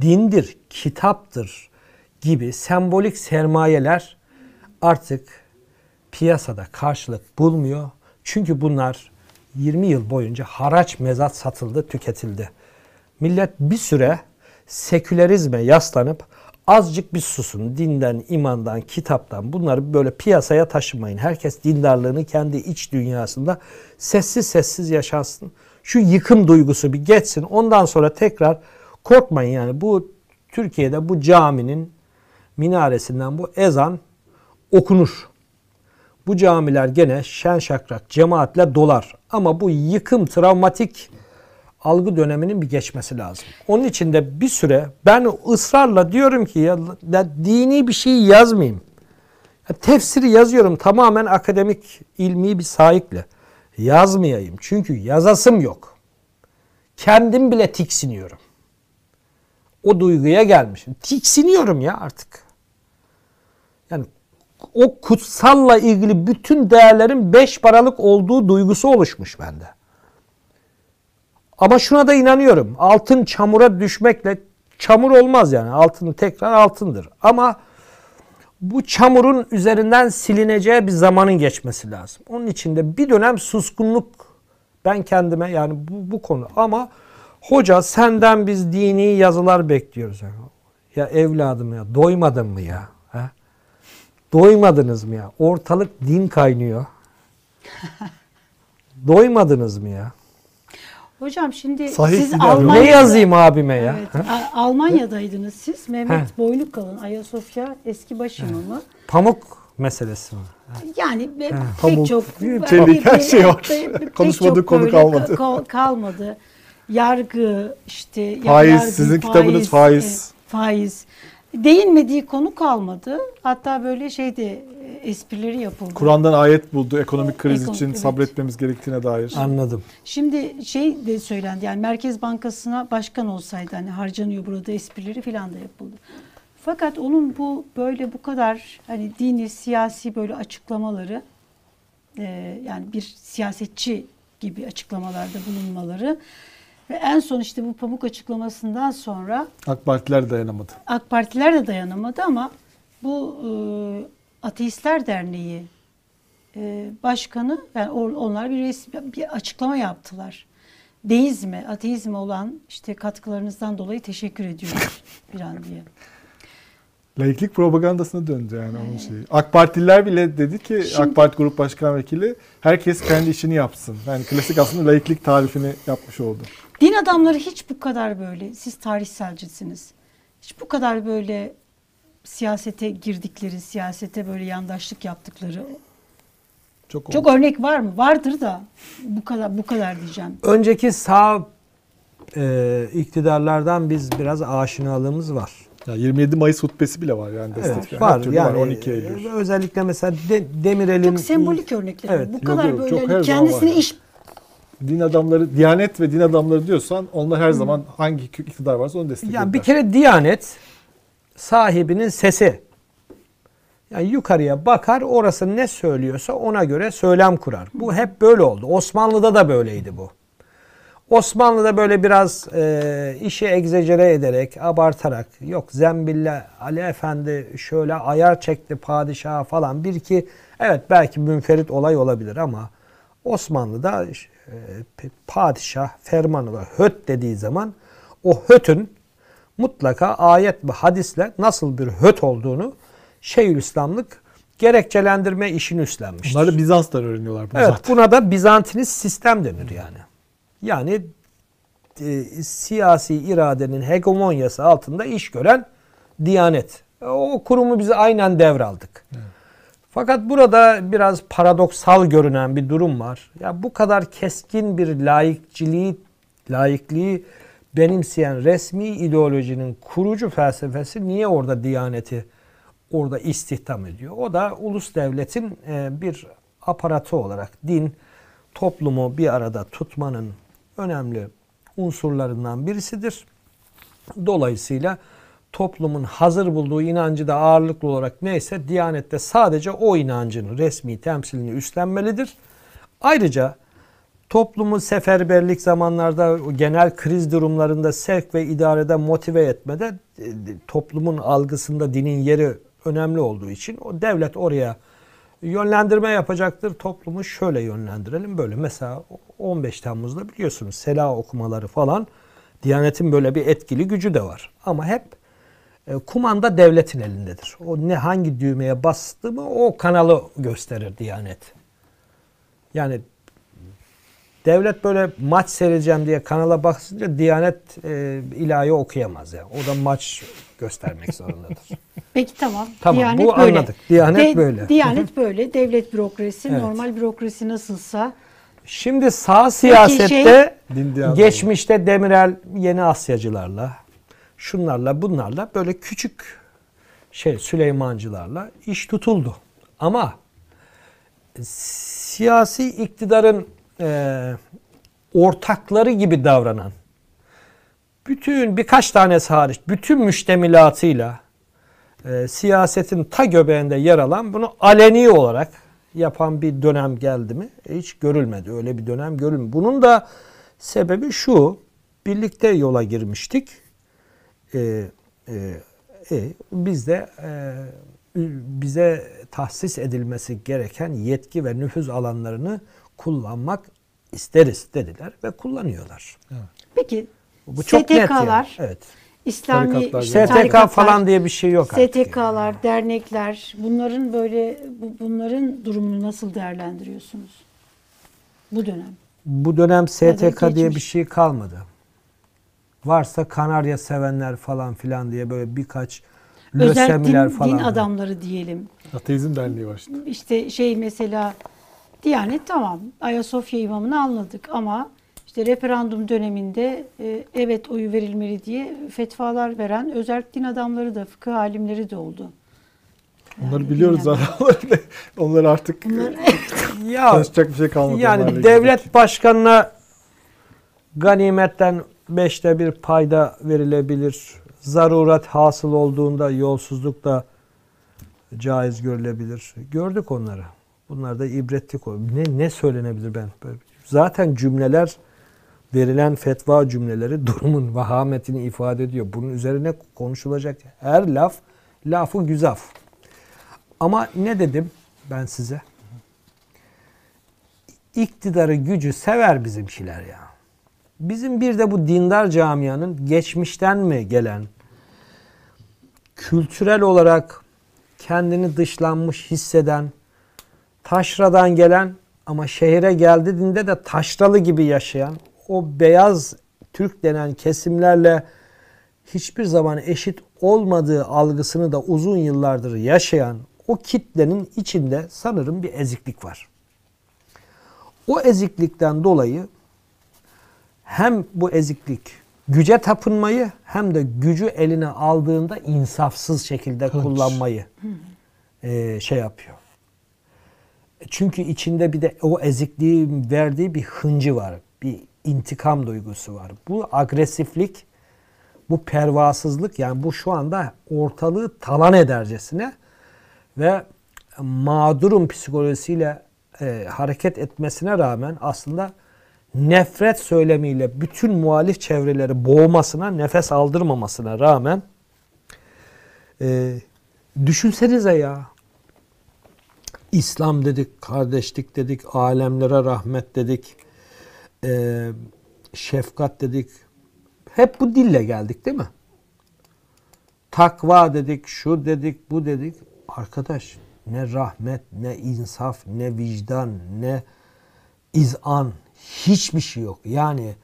dindir, kitaptır gibi sembolik sermayeler artık piyasada karşılık bulmuyor. Çünkü bunlar 20 yıl boyunca haraç mezat satıldı, tüketildi. Millet bir süre sekülerizme yaslanıp azıcık bir susun. Dinden, imandan, kitaptan bunları böyle piyasaya taşımayın. Herkes dindarlığını kendi iç dünyasında sessiz sessiz yaşansın. Şu yıkım duygusu bir geçsin. Ondan sonra tekrar korkmayın yani bu Türkiye'de bu caminin minaresinden bu ezan okunur. Bu camiler gene şen şakrak cemaatle dolar. Ama bu yıkım travmatik algı döneminin bir geçmesi lazım. Onun için de bir süre ben ısrarla diyorum ki ya, ya dini bir şey yazmayayım. Ya tefsiri yazıyorum tamamen akademik ilmi bir sahikle. Yazmayayım. Çünkü yazasım yok. Kendim bile tiksiniyorum. O duyguya gelmişim. Tiksiniyorum ya artık. Yani o kutsalla ilgili bütün değerlerin beş paralık olduğu duygusu oluşmuş bende. Ama şuna da inanıyorum. Altın çamura düşmekle çamur olmaz yani. Altın tekrar altındır. Ama bu çamurun üzerinden silineceği bir zamanın geçmesi lazım. Onun için de bir dönem suskunluk ben kendime yani bu, bu konu ama hoca senden biz dini yazılar bekliyoruz. Ya, ya evladım ya doymadın mı ya? Ha? Doymadınız mı ya? Ortalık din kaynıyor. Doymadınız mı ya? Hocam şimdi Sahih siz davranış. Almanya'da... Ne yazayım abime ya? Evet, A- Almanya'daydınız siz. Mehmet Heh. Boylukalın, Ayasofya eski başimamı. Pamuk meselesi mi? Yani pek Pamuk, çok çelik, her şey var. Konuşmadığı konu kalmadı. ka- kalmadı. Yargı işte Faiz, yargı, sizin kitabınız faiz. e, faiz. Değinmediği konu kalmadı. Hatta böyle şeyde esprileri yapıldı. Kur'an'dan ayet buldu ekonomik kriz Ekonomik, için evet. sabretmemiz gerektiğine dair. Anladım. Şimdi şey de söylendi yani Merkez Bankası'na başkan olsaydı hani harcanıyor burada esprileri falan da yapıldı. Fakat onun bu böyle bu kadar hani dini siyasi böyle açıklamaları e, yani bir siyasetçi gibi açıklamalarda bulunmaları ve en son işte bu pamuk açıklamasından sonra AK Partiler dayanamadı. AK Partiler de dayanamadı ama bu e, Ateistler Derneği e, başkanı yani onlar bir resmi bir açıklama yaptılar. Deizme, ateizme olan işte katkılarınızdan dolayı teşekkür ediyoruz falan diye. Laiklik propagandasına döndü yani onun şeyi. AK Partililer bile dedi ki Şimdi- AK Parti Grup Başkan Vekili herkes kendi işini yapsın. Yani klasik aslında laiklik tarifini yapmış oldu. Din adamları hiç bu kadar böyle, siz tarihselcisiniz. Hiç bu kadar böyle siyasete girdikleri, siyasete böyle yandaşlık yaptıkları Çok, çok oldu. örnek var mı? Vardır da bu kadar bu kadar diyeceğim. Önceki sağ e, iktidarlardan biz biraz aşinalığımız var. Ya 27 Mayıs hutbesi bile var yani destekleyen. Evet, var. türlü Yani 12 Eylül. özellikle mesela de, Demirel'in Çok sembolik örnekler. Evet, bu kadar yok, böyle çok hani var. iş Din adamları, Diyanet ve din adamları diyorsan onlar her zaman hangi iktidar varsa onu destekliyorlar. Yani bir kere Diyanet sahibinin sesi. Yani yukarıya bakar, orası ne söylüyorsa ona göre söylem kurar. Bu hep böyle oldu. Osmanlı'da da böyleydi bu. Osmanlı'da böyle biraz e, işi egzecere ederek, abartarak, yok Zembille Ali Efendi şöyle ayar çekti padişaha falan. Bir iki, evet belki münferit olay olabilir ama Osmanlı'da e, padişah fermanı var. Höt dediği zaman o hötün mutlaka ayet ve hadisle nasıl bir höt olduğunu Şeyhülislamlık gerekçelendirme işini üstlenmiştir. Bunlar da Bizans'tan öğreniyorlar bunu Evet, zaten. buna da Bizantinist sistem denir yani. Yani e, siyasi iradenin hegemonyası altında iş gören Diyanet. O kurumu biz aynen devraldık. Fakat burada biraz paradoksal görünen bir durum var. Ya bu kadar keskin bir laikçiliği, laikliği benimseyen resmi ideolojinin kurucu felsefesi niye orada Diyaneti orada istihdam ediyor? O da ulus devletin e, bir aparatı olarak din toplumu bir arada tutmanın önemli unsurlarından birisidir. Dolayısıyla toplumun hazır bulduğu inancı da ağırlıklı olarak neyse Diyanet'te sadece o inancın resmi temsilini üstlenmelidir. Ayrıca toplumu seferberlik zamanlarda genel kriz durumlarında sevk ve idarede motive etmede e, toplumun algısında dinin yeri önemli olduğu için o devlet oraya yönlendirme yapacaktır. Toplumu şöyle yönlendirelim böyle. Mesela 15 Temmuz'da biliyorsunuz Sela okumaları falan Diyanet'in böyle bir etkili gücü de var. Ama hep e, kumanda devletin elindedir. O ne hangi düğmeye bastı mı o kanalı gösterir Diyanet. Yani devlet böyle maç seyredeceğim diye kanala bakınca Diyanet e, ilahi okuyamaz ya. O da maç göstermek zorundadır. Peki tamam. Tamam, bu anladık. Diyanet böyle. Diyanet böyle. Devlet bürokrasi, Evet. normal bürokrasi nasılsa. Şimdi sağ siyasette şey- Din diyen geçmişte Demirel yeni Asyacılarla, şunlarla bunlarla böyle küçük şey Süleymancılarla iş tutuldu. Ama siyasi iktidarın e, ortakları gibi davranan bütün birkaç tanesi hariç bütün müştemilatıyla e, siyasetin ta göbeğinde yer alan bunu aleni olarak yapan bir dönem geldi mi? E, hiç görülmedi. Öyle bir dönem görülmedi. Bunun da sebebi şu. Birlikte yola girmiştik. E, e, e, biz de e, bize tahsis edilmesi gereken yetki ve nüfuz alanlarını kullanmak isteriz dediler ve kullanıyorlar. Peki Bu çok net STK'lar, yani. Evet. İslami Tarikatlar işte. STK tarikatlar, falan diye bir şey yok artık. yani. STK'lar, dernekler bunların böyle bu- bunların durumunu nasıl değerlendiriyorsunuz? Bu dönem. Bu dönem STK diye bir şey kalmadı. Varsa Kanarya sevenler falan filan diye böyle birkaç Özel din, lösemiler falan. din adamları diyelim. Ateizm Derneği var şimdi. İşte şey mesela Diyanet tamam Ayasofya imamını anladık ama işte referandum döneminde e, evet oyu verilmeli diye fetvalar veren özel din adamları da fıkıh alimleri de oldu. Onları Yani biliyoruz bilmem. zaten. Onları artık Bunlar Ya konuşacak bir şey kalmadı. yani devlet başkanına ganimetten beşte bir payda verilebilir. Zaruret hasıl olduğunda yolsuzluk da caiz görülebilir. Gördük onları. Bunlar da ibretlik. Ne, ne söylenebilir ben? Zaten cümleler verilen fetva cümleleri durumun vahametini ifade ediyor. Bunun üzerine konuşulacak her laf lafı güzaf. Ama ne dedim ben size? iktidarı gücü sever bizimkiler ya. Bizim bir de bu dindar camianın geçmişten mi gelen kültürel olarak kendini dışlanmış hisseden taşradan gelen ama şehire geldiğinde de taşralı gibi yaşayan o beyaz Türk denen kesimlerle hiçbir zaman eşit olmadığı algısını da uzun yıllardır yaşayan o kitlenin içinde sanırım bir eziklik var. O eziklikten dolayı hem bu eziklik güce tapınmayı hem de gücü eline aldığında insafsız şekilde Hınç. kullanmayı eee, şey yapıyor. Çünkü içinde bir de o ezikliğin verdiği bir hıncı var. Bir intikam duygusu var. Bu agresiflik, bu pervasızlık yani bu şu anda ortalığı talan edercesine ve mağdurun psikolojisiyle e, hareket etmesine rağmen aslında nefret söylemiyle bütün muhalif çevreleri boğmasına, nefes aldırmamasına rağmen e, düşünsenize ya İslam dedik, kardeşlik dedik, alemlere rahmet dedik, e, şefkat dedik. Hep bu dille geldik değil mi? Takva dedik, şu dedik, bu dedik. Arkadaş ne rahmet, ne insaf, ne vicdan, ne izan hiçbir şey yok. Yani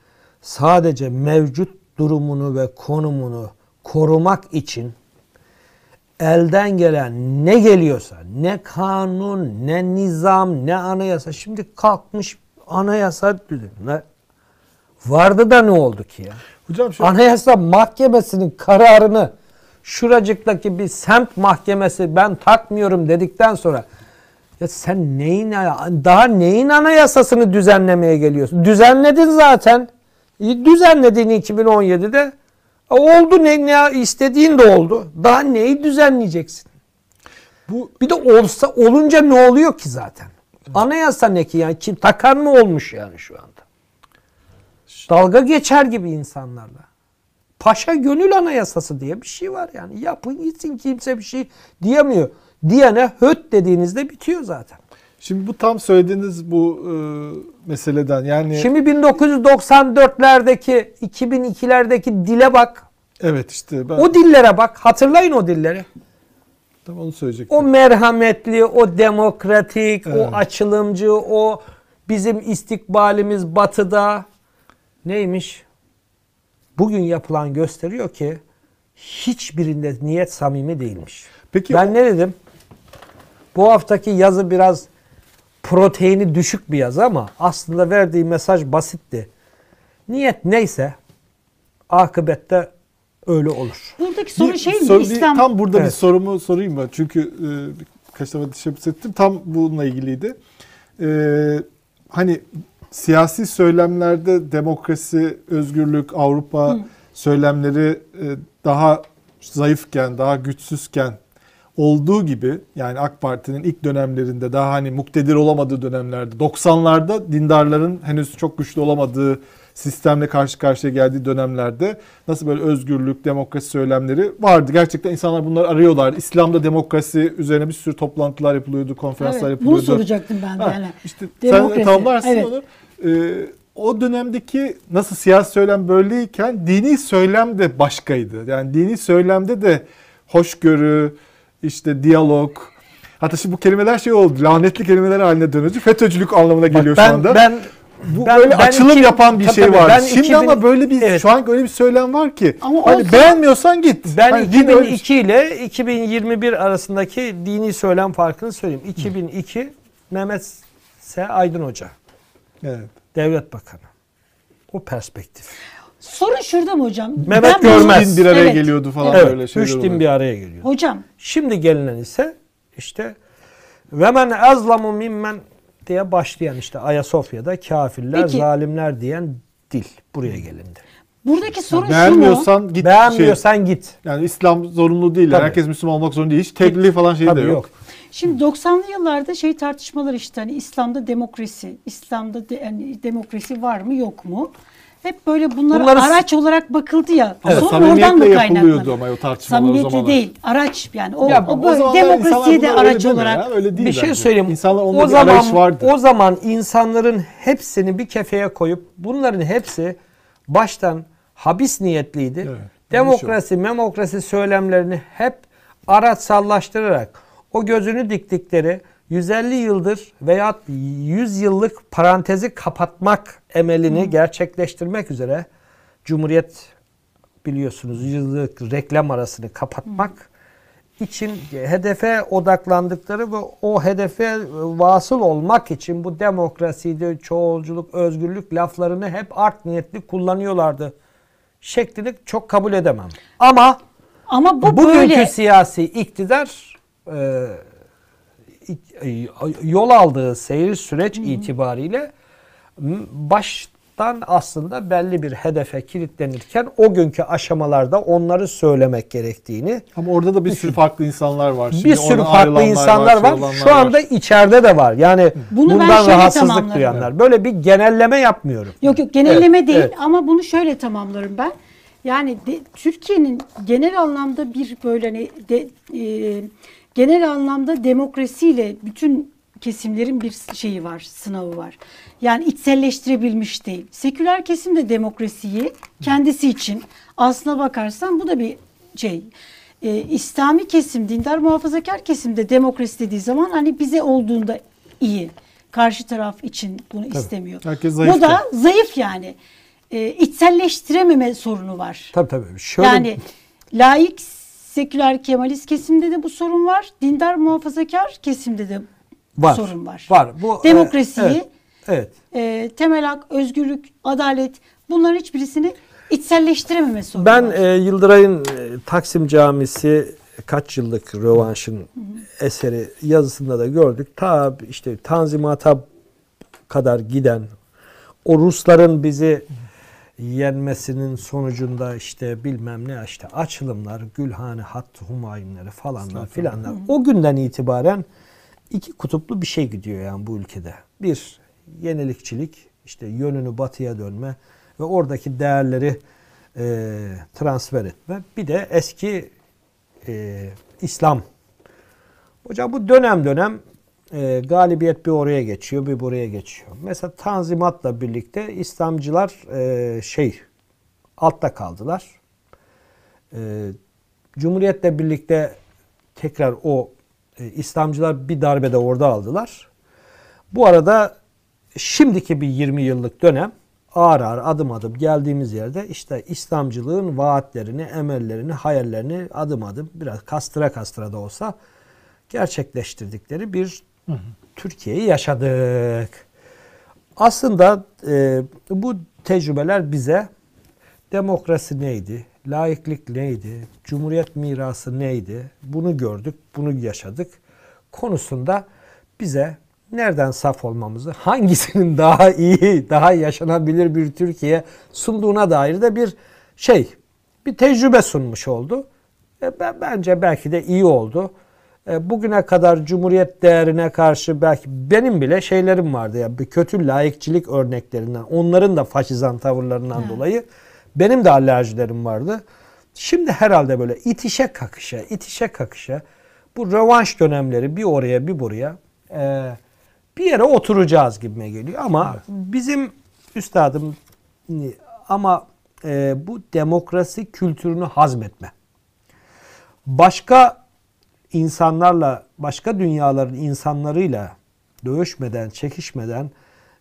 sadece mevcut durumunu ve konumunu korumak için elden gelen ne geliyorsa ne kanun ne nizam ne anayasa şimdi kalkmış anayasa vardı da ne oldu ki ya? Hocam şu Anayasa Mahkemesi'nin kararını şuracıktaki bir semt mahkemesi ben takmıyorum dedikten sonra ya sen neyin daha neyin anayasasını düzenlemeye geliyorsun? Düzenledin zaten. Düzenledin 2017'de. Oldu ne, ne istediğin de oldu. Daha neyi düzenleyeceksin? bu Bir de olsa olunca ne oluyor ki zaten? Anayasa ne ki yani kim takan mı olmuş yani şu anda? Dalga geçer gibi insanlarla. Paşa gönül anayasası diye bir şey var yani. Yapın gitsin kimse bir şey diyemiyor. Diyene höt dediğinizde bitiyor zaten. Şimdi bu tam söylediğiniz bu e, meseleden yani Şimdi 1994'lerdeki 2002'lerdeki dile bak. evet işte ben O dillere bak. Hatırlayın o dilleri. tam onu söyleyecektim. O merhametli, o demokratik, Evet. o açılımcı, o bizim istikbalimiz batıda neymiş? Bugün yapılan gösteriyor ki hiçbirinde niyet samimi değilmiş. Peki ben ne dedim? Bu haftaki yazı biraz proteini düşük bir yazı ama aslında verdiği mesaj basitti. Niyet neyse akıbette öyle olur. buradaki soru Bir şey mi? soru- bir- İslam tam burada bir Evet. sorumu sorayım ben. Çünkü e, birkaç defa teşebbüs ettim. Tam bununla ilgiliydi. E, hani siyasi söylemlerde demokrasi, özgürlük, Avrupa söylemleri e, daha zayıfken, daha güçsüzken olduğu gibi yani AK Parti'nin ilk dönemlerinde daha hani muktedir olamadığı dönemlerde 90'larda dindarların henüz çok güçlü olamadığı sistemle karşı karşıya geldiği dönemlerde nasıl böyle özgürlük, demokrasi söylemleri vardı. Gerçekten insanlar bunları arıyorlardı. İslam'da demokrasi üzerine bir sürü toplantılar yapılıyordu, konferanslar Evet, yapılıyordu. bunu soracaktım ben de Ha, yani. işte Demokrasi, sen tamamlarsın evet. onu. Ee, o dönemdeki nasıl siyasi söylem böyleyken dini söylem de başkaydı. Yani dini söylemde de hoşgörü, işte diyalog. Hatta şimdi bu kelimeler şey oldu. Lanetli kelimeler haline dönücü. FETÖ'cülük anlamına geliyor Bak ben, şu anda. Ben bu Ben- böyle ben açılım iki- yapan bir tabii şey var. Şimdi 2000 ama böyle bir Evet. şu an öyle bir söylem var ki. Ama hani olsa- beğenmiyorsan git. Ben Hani din öyle- 2002 ile 2021 arasındaki dini söylem farkını söyleyeyim. 2002 Mehmet S. Aydın Hoca, Evet. devlet bakanı. O perspektif. Sorun şurada mı hocam? Mehmet bunu- Görmez. Din bir araya Evet. geliyordu falan Evet, böyle şeyler üç din oluyor. bir araya geliyor. Hocam Şimdi gelinen ise işte ve men azlamu mimmen diye başlayan işte Ayasofya'da kafirler, Peki. zalimler diyen dil buraya gelindi. buradaki sorun şu mu? Beğenmiyorsan git. Şey, Beğenmiyorsan git. yani İslam zorunlu değil. Tabii. Herkes Müslüman olmak zorunda değil. Hiç tebliğ falan şey de Tabii yok. yok. Şimdi 90'lı yıllarda şey tartışmalar işte hani İslam'da demokrasi, İslam'da de, yani demokrasi var mı yok mu? Hep böyle bunlara Bunları- araç olarak bakıldı ya. Ama Sorun oradan mı yapılıyordu ama o tartışmalar o Samimiyetle zamanlar. değil, araç yani. O, Ya o o böyle demokrasiye de araç olarak. ya, öyle değil bir şey bence. söyleyeyim. İnsanlar onda o bir zaman vardı. o zaman insanların hepsini bir kefeye koyup bunların hepsi baştan habis niyetliydi. Evet, Demokrasi, memokrasi söylemlerini hep araçsallaştırarak o gözünü diktikleri 150 yıldır veya 100 yıllık parantezi kapatmak emelini gerçekleştirmek üzere Cumhuriyet biliyorsunuz yıllık reklam arasını kapatmak için hedefe odaklandıkları ve o hedefe vasıl olmak için bu demokrasiydi, çoğulculuk, özgürlük laflarını hep art niyetli kullanıyorlardı. Şeklini çok kabul edemem. Ama Ama bu bugünkü böyle siyasi iktidar e, yol aldığı seyir süreç itibariyle m- baştan aslında belli bir hedefe kilitlenirken o günkü aşamalarda onları söylemek gerektiğini Ama orada da bir sürü farklı insanlar var. Şimdi bir sürü farklı insanlar şey var. olanlar Şu anda içeride de var. Yani Bunu ben bundan rahatsızlık duyanlar. Böyle bir genelleme yapmıyorum. Yok yok genelleme Evet, değil evet. ama bunu şöyle tamamlarım ben. Yani Türkiye'nin genel anlamda bir böyle hani de, e, genel anlamda demokrasiyle bütün kesimlerin bir şeyi var, sınavı var. Yani içselleştirebilmiş değil. Seküler kesim de demokrasiyi kendisi için aslına bakarsan bu da bir şey. E, İslami kesim, dindar muhafazakar kesim de demokrasi dediği zaman hani bize olduğunda iyi. Karşı taraf için bunu istemiyor. Herkes zayıf Bu da zayıf yani. E, içselleştirememe sorunu var. Tabii tabii. Şöyle Yani laik, seküler, kemalist kesimde de bu sorun var. Dindar, muhafazakar kesimde de var. sorun var. Var. Bu e, Demokrasiyi, evet, evet. e, temel hak, özgürlük, adalet bunların hiçbirisini içselleştirememe sorunu Ben var. e, Yıldıray'ın e, Taksim Camisi kaç yıllık rövanşın eseri yazısında da gördük. Ta işte Tanzimat'a kadar giden o Rusların bizi yenmesinin sonucunda işte bilmem ne işte açılımlar, Gülhane, Hattı Humayunları falanlar filanlar. O günden itibaren iki kutuplu bir şey gidiyor yani bu ülkede. Bir yenilikçilik, işte yönünü batıya dönme ve oradaki değerleri e, transfer etme. Bir de eski e, İslam. Hocam bu dönem dönem e, galibiyet bir oraya geçiyor, bir buraya geçiyor. Mesela Tanzimat'la birlikte İslamcılar e, şey altta kaldılar. E, Cumhuriyet'le birlikte tekrar o e, İslamcılar bir darbede orada aldılar. Bu arada şimdiki bir 20 yıllık dönem ağır ağır adım adım geldiğimiz yerde işte İslamcılığın vaatlerini, emellerini, hayallerini adım adım biraz kastıra kastıra da olsa gerçekleştirdikleri bir Türkiye'yi yaşadık. Aslında e, bu tecrübeler bize demokrasi neydi, laiklik neydi, cumhuriyet mirası neydi bunu gördük, bunu yaşadık konusunda bize nereden saf olmamızı, hangisinin daha iyi, daha yaşanabilir bir Türkiye sunduğuna dair de bir şey, bir tecrübe sunmuş oldu. E, ben- bence belki de iyi oldu. E, bugüne kadar Cumhuriyet değerine karşı belki benim bile şeylerim vardı ya bir kötü laikçilik örneklerinden, onların da faşizan tavırlarından dolayı benim de alerjilerim vardı. Şimdi herhalde böyle itişe kakışa, itişe kakışa bu rövanş dönemleri bir oraya bir buraya e, bir yere oturacağız gibime geliyor. Ama bizim üstadım ama e, bu demokrasi kültürünü hazmetme. Başka insanlarla, başka dünyaların insanlarıyla dövüşmeden, çekişmeden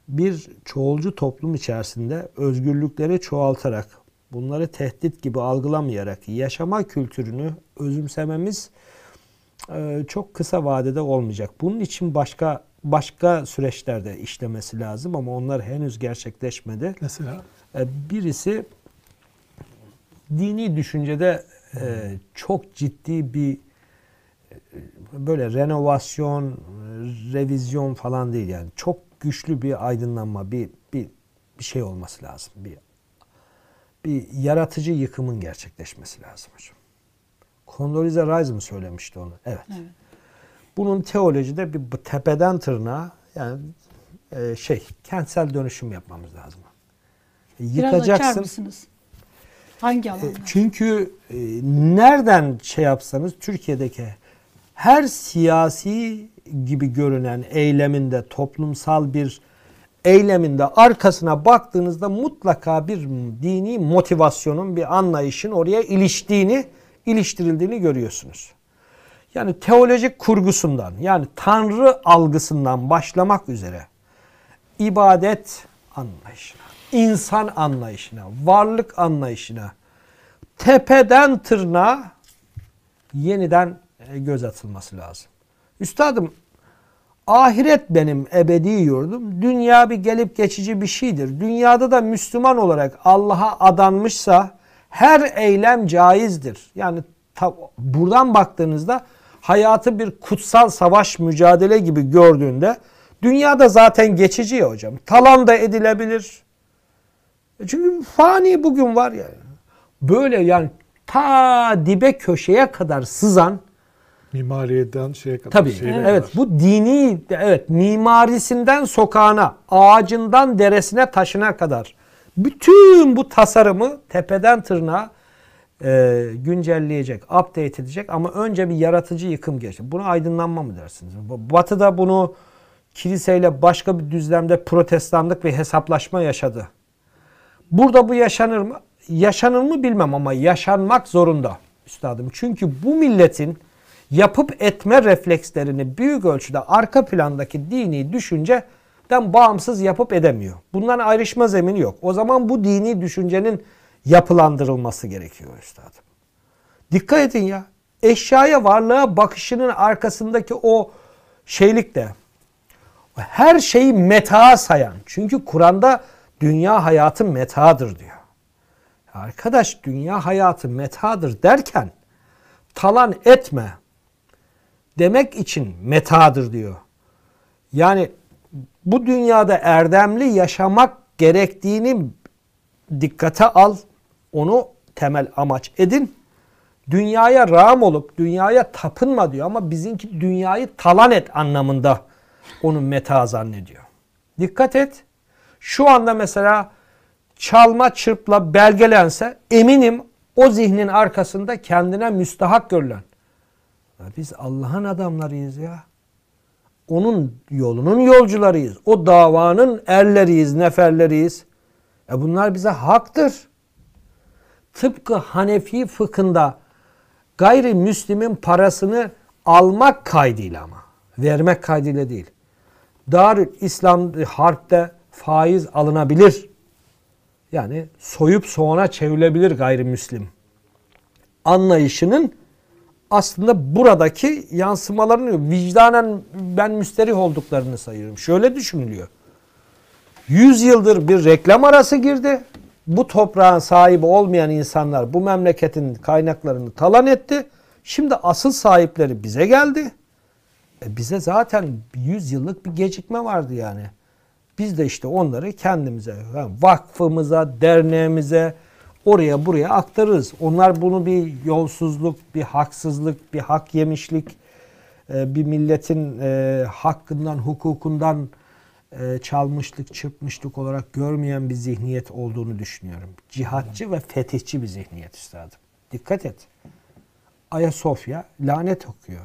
bir çoğulcu toplum içerisinde özgürlükleri çoğaltarak, bunları tehdit gibi algılamayarak yaşama kültürünü özümsememiz e, çok kısa vadede olmayacak. Bunun için başka başka süreçlerde işlemesi lazım ama onlar henüz gerçekleşmedi. Mesela E, Birisi dini düşüncede e, çok ciddi bir böyle renovasyon, revizyon falan değil yani. Çok güçlü bir aydınlanma, bir bir bir şey olması lazım. Bir bir yaratıcı yıkımın gerçekleşmesi lazım hocam. Condoleezza Rice mı söylemişti onu? Evet. Evet. Bunun teolojide bir tepeden tırnağa yani e, şey kentsel dönüşüm yapmamız lazım. Biraz açar Yıkacaksın. mısınız? Hangi E, alanda? Çünkü e, nereden şey yapsanız Türkiye'deki her siyasi gibi görünen eyleminde toplumsal bir eyleminde arkasına baktığınızda mutlaka bir dini motivasyonun bir anlayışın oraya iliştiğini iliştirildiğini görüyorsunuz. Yani teolojik kurgusundan yani tanrı algısından başlamak üzere ibadet anlayışına, insan anlayışına, varlık anlayışına tepeden tırnağa yeniden göz atılması lazım. Üstadım ahiret benim ebedi yurdum. Dünya bir gelip geçici bir şeydir. Dünyada da Müslüman olarak Allah'a adanmışsa her eylem caizdir. Yani buradan baktığınızda hayatı bir kutsal savaş mücadele gibi gördüğünde dünyada zaten geçici ya hocam. Talan da edilebilir. E Çünkü fani bugün var ya. Böyle yani ta dibe köşeye kadar sızan mimariden şeye kadar. Tabii. şehre evet kadar. bu dini evet mimarisinden sokağına, ağacından deresine, taşına kadar bütün bu tasarımı tepeden tırnağa e, güncelleyecek, update edecek ama önce bir yaratıcı yıkım geçti. Buna aydınlanma mı dersiniz? Batı'da bunu kiliseyle başka bir düzlemde protestanlık ve hesaplaşma yaşadı. Burada bu yaşanır mı? Yaşanır mı bilmem ama yaşanmak zorunda üstadım. Çünkü bu milletin yapıp etme reflekslerini büyük ölçüde arka plandaki dini düşünceden bağımsız yapıp edemiyor. Bundan ayrışma zemini yok. O zaman bu dini düşüncenin yapılandırılması gerekiyor üstadım. Dikkat edin ya. Eşyaya varlığa bakışının arkasındaki o şeylik de her şeyi meta sayan. Çünkü Kur'an'da dünya hayatı metadır diyor. Arkadaş dünya hayatı metadır derken talan etme demek için metadır diyor. Yani bu dünyada erdemli yaşamak gerektiğini dikkate al. Onu temel amaç edin. Dünyaya rağm olup dünyaya tapınma diyor ama bizimki dünyayı talan et anlamında onu meta zannediyor. Dikkat et. Şu anda mesela çalma çırpla belgelense eminim o zihnin arkasında kendine müstahak görülen. Biz Allah'ın adamlarıyız ya. Onun yolunun yolcularıyız. O davanın erleriyiz, neferleriyiz. E bunlar bize haktır. Tıpkı Hanefi fıkhında gayrimüslimin parasını almak kaydıyla ama. Vermek kaydıyla değil. Darül İslam harpte faiz alınabilir. Yani soyup soğana çevrilebilir gayrimüslim. Anlayışının aslında buradaki yansımalarını vicdanen ben müsterih olduklarını sayıyorum. Şöyle düşünülüyor. 100 yıldır bir reklam arası girdi. Bu toprağın sahibi olmayan insanlar bu memleketin kaynaklarını talan etti. Şimdi asıl sahipleri bize geldi. E bize zaten 100 yıllık bir gecikme vardı yani. Biz de işte onları kendimize, vakfımıza, derneğimize, oraya buraya aktarırız. Onlar bunu bir yolsuzluk, bir haksızlık, bir hak yemişlik, e, bir milletin e, hakkından, hukukundan e, çalmışlık, çırpmışlık olarak görmeyen bir zihniyet olduğunu düşünüyorum. Cihatçı ve fetihçi bir zihniyet üstadım. Dikkat et. Ayasofya lanet okuyor.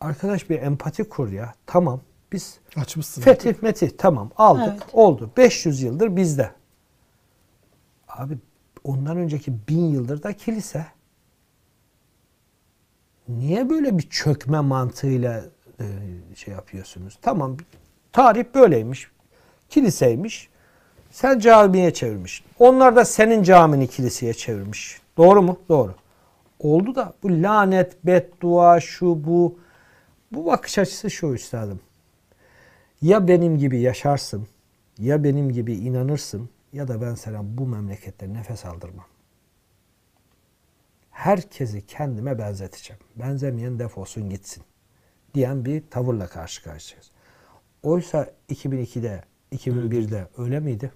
Arkadaş bir empati kur ya. Tamam biz Açmışsın. fetih metih tamam aldık Evet. oldu. 500 yıldır bizde. Abi ondan önceki bin yıldır da kilise. Niye böyle bir çökme mantığıyla e, şey yapıyorsunuz? Tamam tarih böyleymiş. kiliseymiş. Sen camiye çevirmiş. Onlar da senin camini kiliseye çevirmiş. Doğru mu? Doğru. Oldu da bu lanet, beddua, şu bu. Bu bakış açısı şu üstadım. Ya benim gibi yaşarsın, ya benim gibi inanırsın ya da ben sana bu memlekette nefes aldırmam. Herkesi kendime benzeteceğim. Benzemeyen defolsun gitsin diyen bir tavırla karşı karşıyayız. Oysa 2002'de, 2001'de öyle miydi?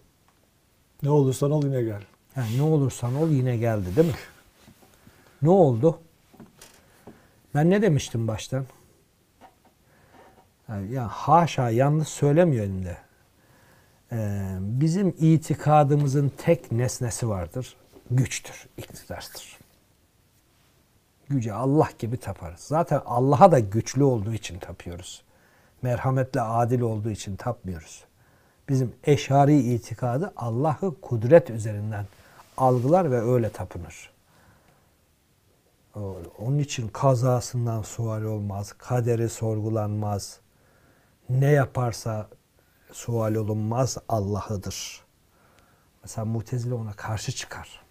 Ne olursan ol yine gel. Yani ne olursan ol yine geldi değil mi? Ne oldu? Ben ne demiştim baştan? Yani ya haşa yanlış söylemiyorum da. Ee, bizim itikadımızın tek nesnesi vardır. Güçtür, iktidarsdır. Güce Allah gibi taparız. Zaten Allah'a da güçlü olduğu için tapıyoruz. Merhametle adil olduğu için tapmıyoruz. Bizim eşari itikadı Allah'ı kudret üzerinden algılar ve öyle tapınır. Onun için kazasından sual olmaz, kaderi sorgulanmaz. Ne yaparsa sual olunmaz Allah'ıdır. Mesela Mutezile ona karşı çıkar.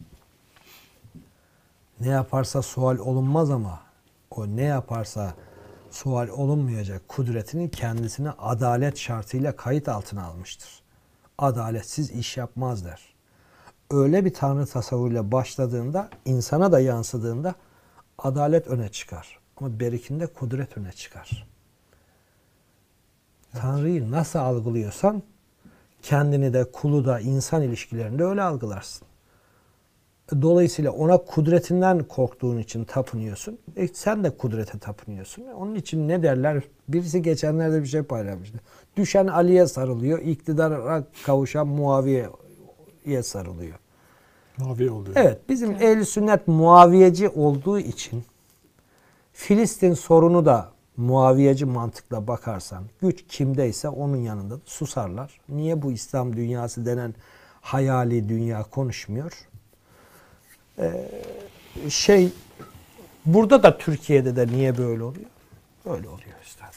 Ne yaparsa sual olunmaz ama o ne yaparsa sual olunmayacak kudretini kendisine adalet şartıyla kayıt altına almıştır. Adaletsiz iş yapmaz der. Öyle bir tanrı tasavvuruyla başladığında, insana da yansıdığında adalet öne çıkar. Ama berikinde kudret öne çıkar. Tanrı'yı nasıl algılıyorsan kendini de kulu da insan ilişkilerinde öyle algılarsın. Dolayısıyla ona kudretinden korktuğun için tapınıyorsun. E sen de kudrete tapınıyorsun. Onun için ne derler? Birisi geçenlerde bir şey paylaşmıştı. Düşen Ali'ye sarılıyor, iktidara kavuşan Muaviye'ye sarılıyor. Mavi oluyor. Evet, bizim ehl sünnet muaviyeci olduğu için Filistin sorunu da muaviyeci mantıkla bakarsan güç kimdeyse onun yanında da susarlar. Niye bu İslam dünyası denen hayali dünya konuşmuyor? Ee, şey burada da Türkiye'de de niye böyle oluyor? Böyle oluyor üstadım.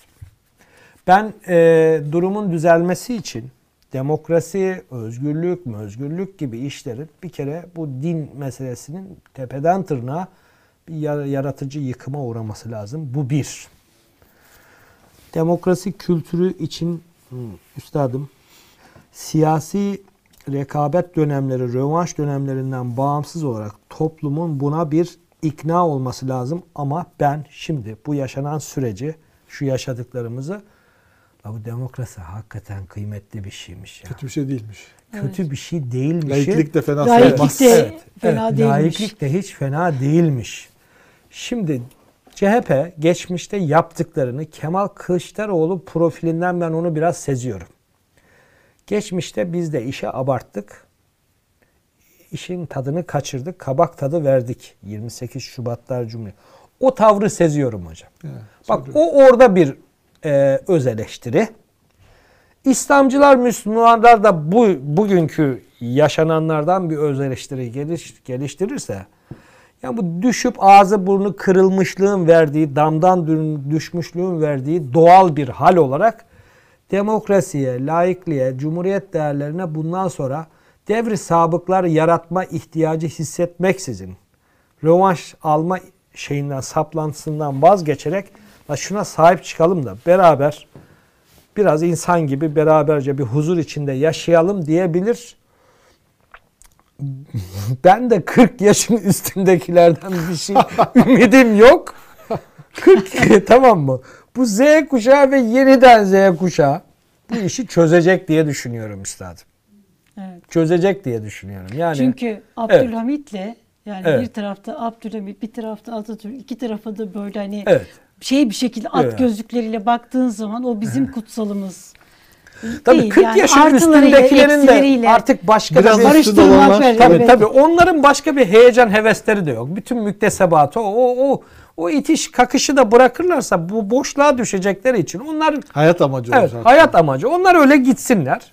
Ben e, durumun düzelmesi için demokrasi, özgürlük, özgürlük gibi işlerin bir kere bu din meselesinin tepeden tırnağa bir yar- yaratıcı yıkıma uğraması lazım. Bu bir. Demokrasi kültürü için hı, üstadım siyasi rekabet dönemleri, rövanş dönemlerinden bağımsız olarak toplumun buna bir ikna olması lazım. Ama ben şimdi bu yaşanan süreci, şu yaşadıklarımızı La bu demokrasi hakikaten kıymetli bir şeymiş ya. Kötü bir şey değilmiş. Kötü bir şey değilmiş. Laiklik de fena Laiklik sayılmaz. de Evet, fena evet, değilmiş. Laiklik de hiç fena değilmiş. Şimdi CHP geçmişte yaptıklarını Kemal Kılıçdaroğlu profilinden ben onu biraz seziyorum. Geçmişte biz de işe abarttık. İşin tadını kaçırdık. Kabak tadı verdik. 28 Şubatlar Cumhuriyeti. O tavrı seziyorum hocam. Evet, Bak söylüyorum. o orada bir e, öz eleştiri. İslamcılar, Müslümanlar da bu bugünkü yaşananlardan bir öz eleştiri geliş, geliştirirse yani bu düşüp ağzı burnu kırılmışlığın verdiği, damdan düşmüşlüğün verdiği doğal bir hal olarak demokrasiye, laikliğe, cumhuriyet değerlerine bundan sonra devri sabıklar yaratma ihtiyacı hissetmeksizin rövanş alma şeyinden, saplantısından vazgeçerek "La şuna sahip çıkalım da beraber biraz insan gibi beraberce bir huzur içinde yaşayalım diyebilir. Ben de 40 yaşın üstündekilerden bir şey ümidim yok. 40 tamam mı? Bu Z kuşağı ve yeniden Z kuşağı bu işi çözecek diye düşünüyorum üstadım. Evet. Çözecek diye düşünüyorum. Yani Çünkü Abdülhamit'le yani Evet. bir tarafta Abdülhamit, bir tarafta Atatürk, iki tarafa da böyle hani evet. şey bir şekilde at Evet. gözlükleriyle baktığın zaman o bizim kutsalımız. Tabii değil. 40 Yani yaşın üstündekilerin de artık başka Biraz bir üstü barıştırmak var. Tabii evet. tabii onların başka bir heyecan hevesleri de yok. Bütün müktesebatı o o o, o itiş kakışı da bırakırlarsa bu boşluğa düşecekleri için onlar Hayat amacı evet, olacak. hayat amacı. Onlar öyle gitsinler.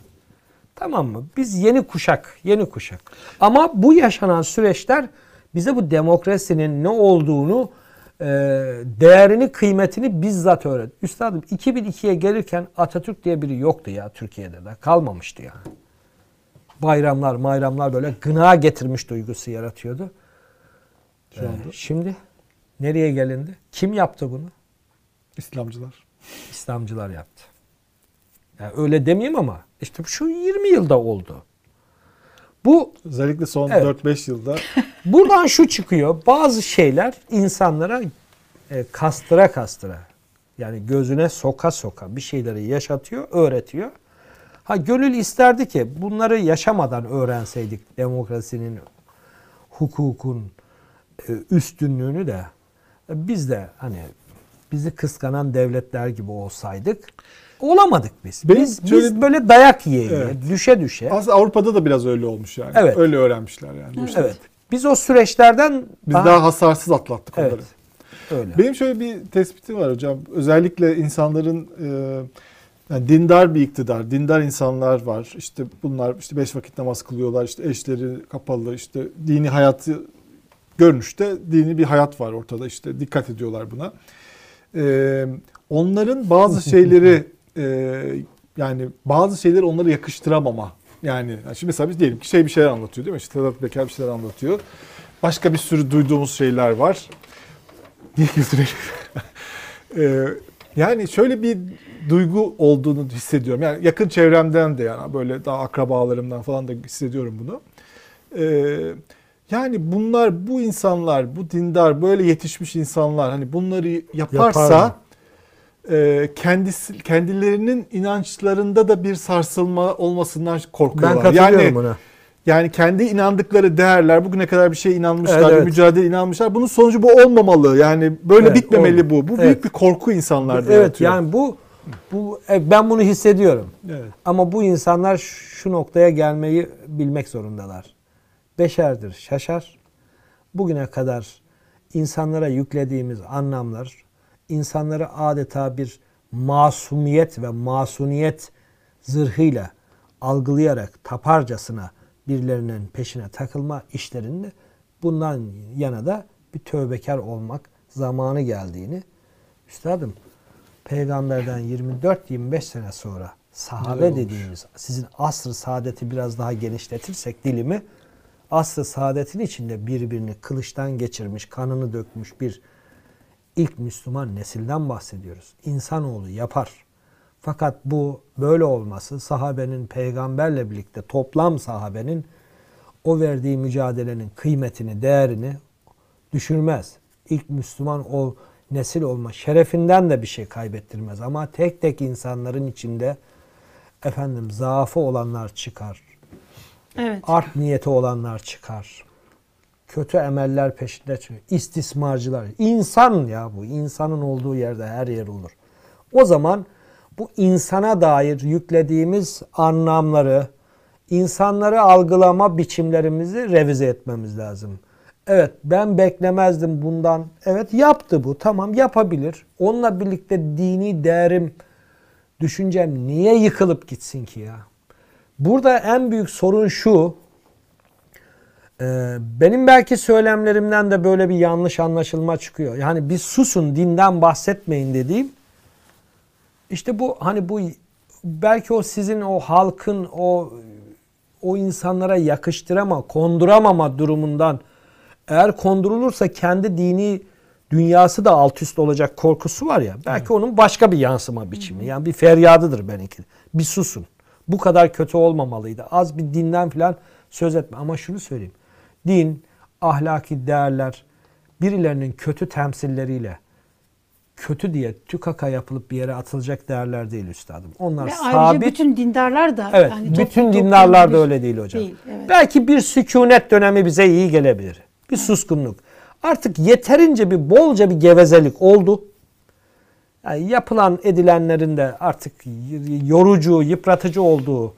Tamam mı? Biz yeni kuşak, yeni kuşak. Ama bu yaşanan süreçler bize bu demokrasinin ne olduğunu e, değerini, kıymetini bizzat öğret. Üstadım 2002'ye gelirken Atatürk diye biri yoktu ya Türkiye'de de. Kalmamıştı yani. Bayramlar, mayramlar böyle gına getirmiş duygusu yaratıyordu. Ee, şimdi nereye gelindi? Kim yaptı bunu? İslamcılar. İslamcılar yaptı. Yani öyle demeyeyim ama işte şu 20 yılda oldu. Bu Özellikle son Evet. 4-5 yılda buradan şu çıkıyor. Bazı şeyler insanlara e, kastıra kastıra yani gözüne soka soka bir şeyleri yaşatıyor, öğretiyor. Ha gönül isterdi ki bunları yaşamadan öğrenseydik demokrasinin, hukukun e, üstünlüğünü de e, biz de hani bizi kıskanan devletler gibi olsaydık olamadık biz. Benim biz, biz şöyle- böyle dayak yiye yiye, Evet. düşe düşe. aslında Avrupa'da da biraz öyle olmuş yani. Evet. Öyle öğrenmişler yani. işleri. Evet. Biz o süreçlerden Biz daha, hasarsız atlattık evet. onları. Öyle. Benim şöyle bir tespitim var hocam. Özellikle insanların e, yani dindar bir iktidar, dindar insanlar var. İşte bunlar işte beş vakit namaz kılıyorlar. işte eşleri kapalı. işte dini hayatı görünüşte dini bir hayat var ortada. işte dikkat ediyorlar buna. E, onların bazı şeyleri e, yani bazı şeyleri onlara yakıştıramama. Yani şimdi mesela biz diyelim ki şey bir şeyler anlatıyor değil mi? İşte Sedat Peker bir şeyler anlatıyor. Başka bir sürü duyduğumuz şeyler var. Niye güldürelim? Ee, yani şöyle bir duygu olduğunu hissediyorum. Yani yakın çevremden de yani böyle daha akrabalarımdan falan da hissediyorum bunu. Ee, yani bunlar bu insanlar, bu dindar böyle yetişmiş insanlar hani bunları yaparsa Yapar. E, kendisi kendilerinin inançlarında da bir sarsılma olmasından korkuyorlar. Ben katılıyorum yani buna. yani kendi inandıkları değerler, bugüne kadar bir şeye inanmışlar, Evet, bir evet. mücadele inanmışlar. Bunun sonucu bu olmamalı. Yani böyle Evet, bitmemeli olma- bu. Bu Evet. büyük bir korku insanlarda Evet yaratıyor. yani bu bu e, ben bunu hissediyorum. Evet. Ama bu insanlar şu noktaya gelmeyi bilmek zorundalar. Beşerdir, şaşar. Bugüne kadar insanlara yüklediğimiz anlamlar insanları adeta bir masumiyet ve masuniyet zırhıyla algılayarak taparcasına birilerinin peşine takılma işlerinde bundan yana da bir tövbekar olmak zamanı geldiğini üstadım peygamberden 24-25 sene sonra sahabe olmuş? dediğimiz sizin asr-ı saadeti biraz daha genişletirsek dilimi asr-ı saadetin içinde birbirini kılıçtan geçirmiş, kanını dökmüş bir ilk Müslüman nesilden bahsediyoruz. İnsanoğlu yapar. Fakat bu böyle olması sahabenin peygamberle birlikte toplam sahabenin o verdiği mücadelenin kıymetini, değerini düşürmez. İlk Müslüman o nesil olma şerefinden de bir şey kaybettirmez. Ama tek tek insanların içinde efendim zaafı olanlar çıkar. Evet. Art niyeti olanlar çıkar. Kötü emeller peşinde çıkıyor. İstismarcılar. İnsan ya bu. insanın olduğu yerde her yer olur. O zaman bu insana dair yüklediğimiz anlamları, insanları algılama biçimlerimizi revize etmemiz lazım. Evet ben beklemezdim bundan. Evet yaptı bu. Tamam yapabilir. Onunla birlikte dini değerim, düşüncem niye yıkılıp gitsin ki ya? Burada en büyük sorun şu. E, Benim belki söylemlerimden de böyle bir yanlış anlaşılma çıkıyor. Yani bir susun dinden bahsetmeyin dediğim. İşte bu hani bu belki o sizin o halkın o o insanlara yakıştırama, konduramama durumundan eğer kondurulursa kendi dini dünyası da alt üst olacak korkusu var ya. Belki onun başka bir yansıma biçimi. Yani bir feryadıdır benimki. Bir susun. Bu kadar kötü olmamalıydı. Az bir dinden falan söz etme. Ama şunu söyleyeyim. Din, ahlaki değerler birilerinin kötü temsilleriyle kötü diye tükaka yapılıp bir yere atılacak değerler değil üstadım. Onlar Ve ayrıca sabit. bütün dindarlar da Evet, yani bütün dindarlar da öyle değil hocam. Değil, evet. Belki bir sükunet dönemi bize iyi gelebilir. Bir suskunluk. Artık yeterince bir bolca bir gevezelik oldu. Yani yapılan edilenlerin de artık yorucu, yıpratıcı olduğu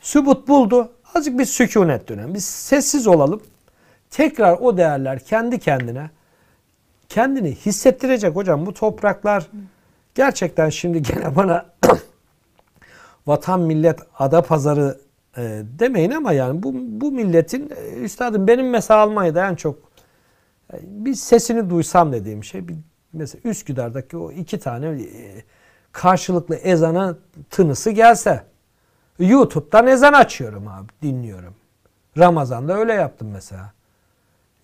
sübut buldu. Azıcık bir sükunet dönemi. Biz sessiz olalım. Tekrar o değerler kendi kendine kendini hissettirecek hocam. Bu topraklar gerçekten şimdi gene bana vatan millet ada pazarı e, demeyin ama yani bu bu milletin e, üstadım benim mesela Almanya'da en çok bir sesini duysam dediğim şey bir mesela Üsküdar'daki o iki tane e, karşılıklı ezana tınısı gelse YouTube'dan ezan açıyorum abi dinliyorum. Ramazan'da öyle yaptım mesela.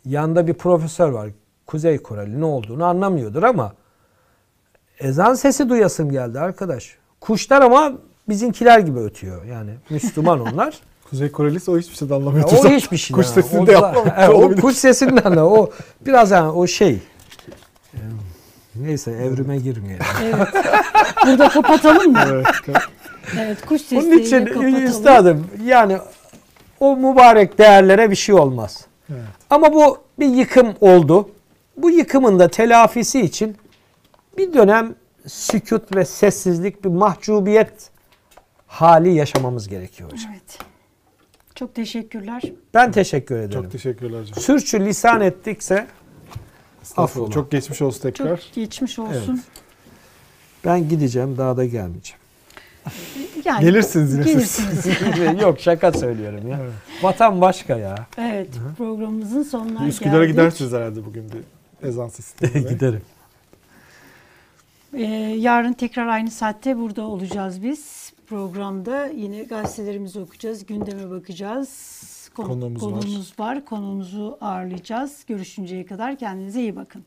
Yanda bir profesör var. Kuzey Koreli ne olduğunu anlamıyordur ama ezan sesi duyasım geldi arkadaş. Kuşlar ama bizimkiler gibi ötüyor. Yani Müslüman onlar. Kuzey Korelisi o hiçbir şeyden Ya anlamıyor. o hiçbir şey. Kuş sesini O de yapmamış o kuş sesinden de o biraz yani o şey. Neyse evrime girmeyelim. Evet. Burada kapatalım mı? Evet. Evet kuş Onun sesleriyle için kapatalım. üstadım yani o mübarek değerlere bir şey olmaz. Evet. Ama bu bir yıkım oldu. Bu yıkımın da telafisi için bir dönem sükut ve sessizlik bir mahcubiyet hali yaşamamız gerekiyor hocam. Evet. Çok teşekkürler. Ben teşekkür ederim. Çok teşekkürler hocam. Sürçü lisan ettikse affola. Çok geçmiş olsun tekrar. Çok geçmiş olsun. ben gideceğim daha da gelmeyeceğim. Yani Gelirsiniz yine siz. Gelirsiniz. Yok şaka söylüyorum ya. Vatan başka ya. evet programımızın sonuna Üsküdar'a geldik. gidersiniz herhalde bugün bir ezan sesi. dinlemeye. Giderim. Ee, yarın tekrar aynı saatte burada olacağız biz. Programda yine gazetelerimizi okuyacağız, gündeme bakacağız. Kon- Konuğumuz var. konuğumuz var. Konuğumuzu ağırlayacağız. Görüşünceye kadar kendinize iyi bakın.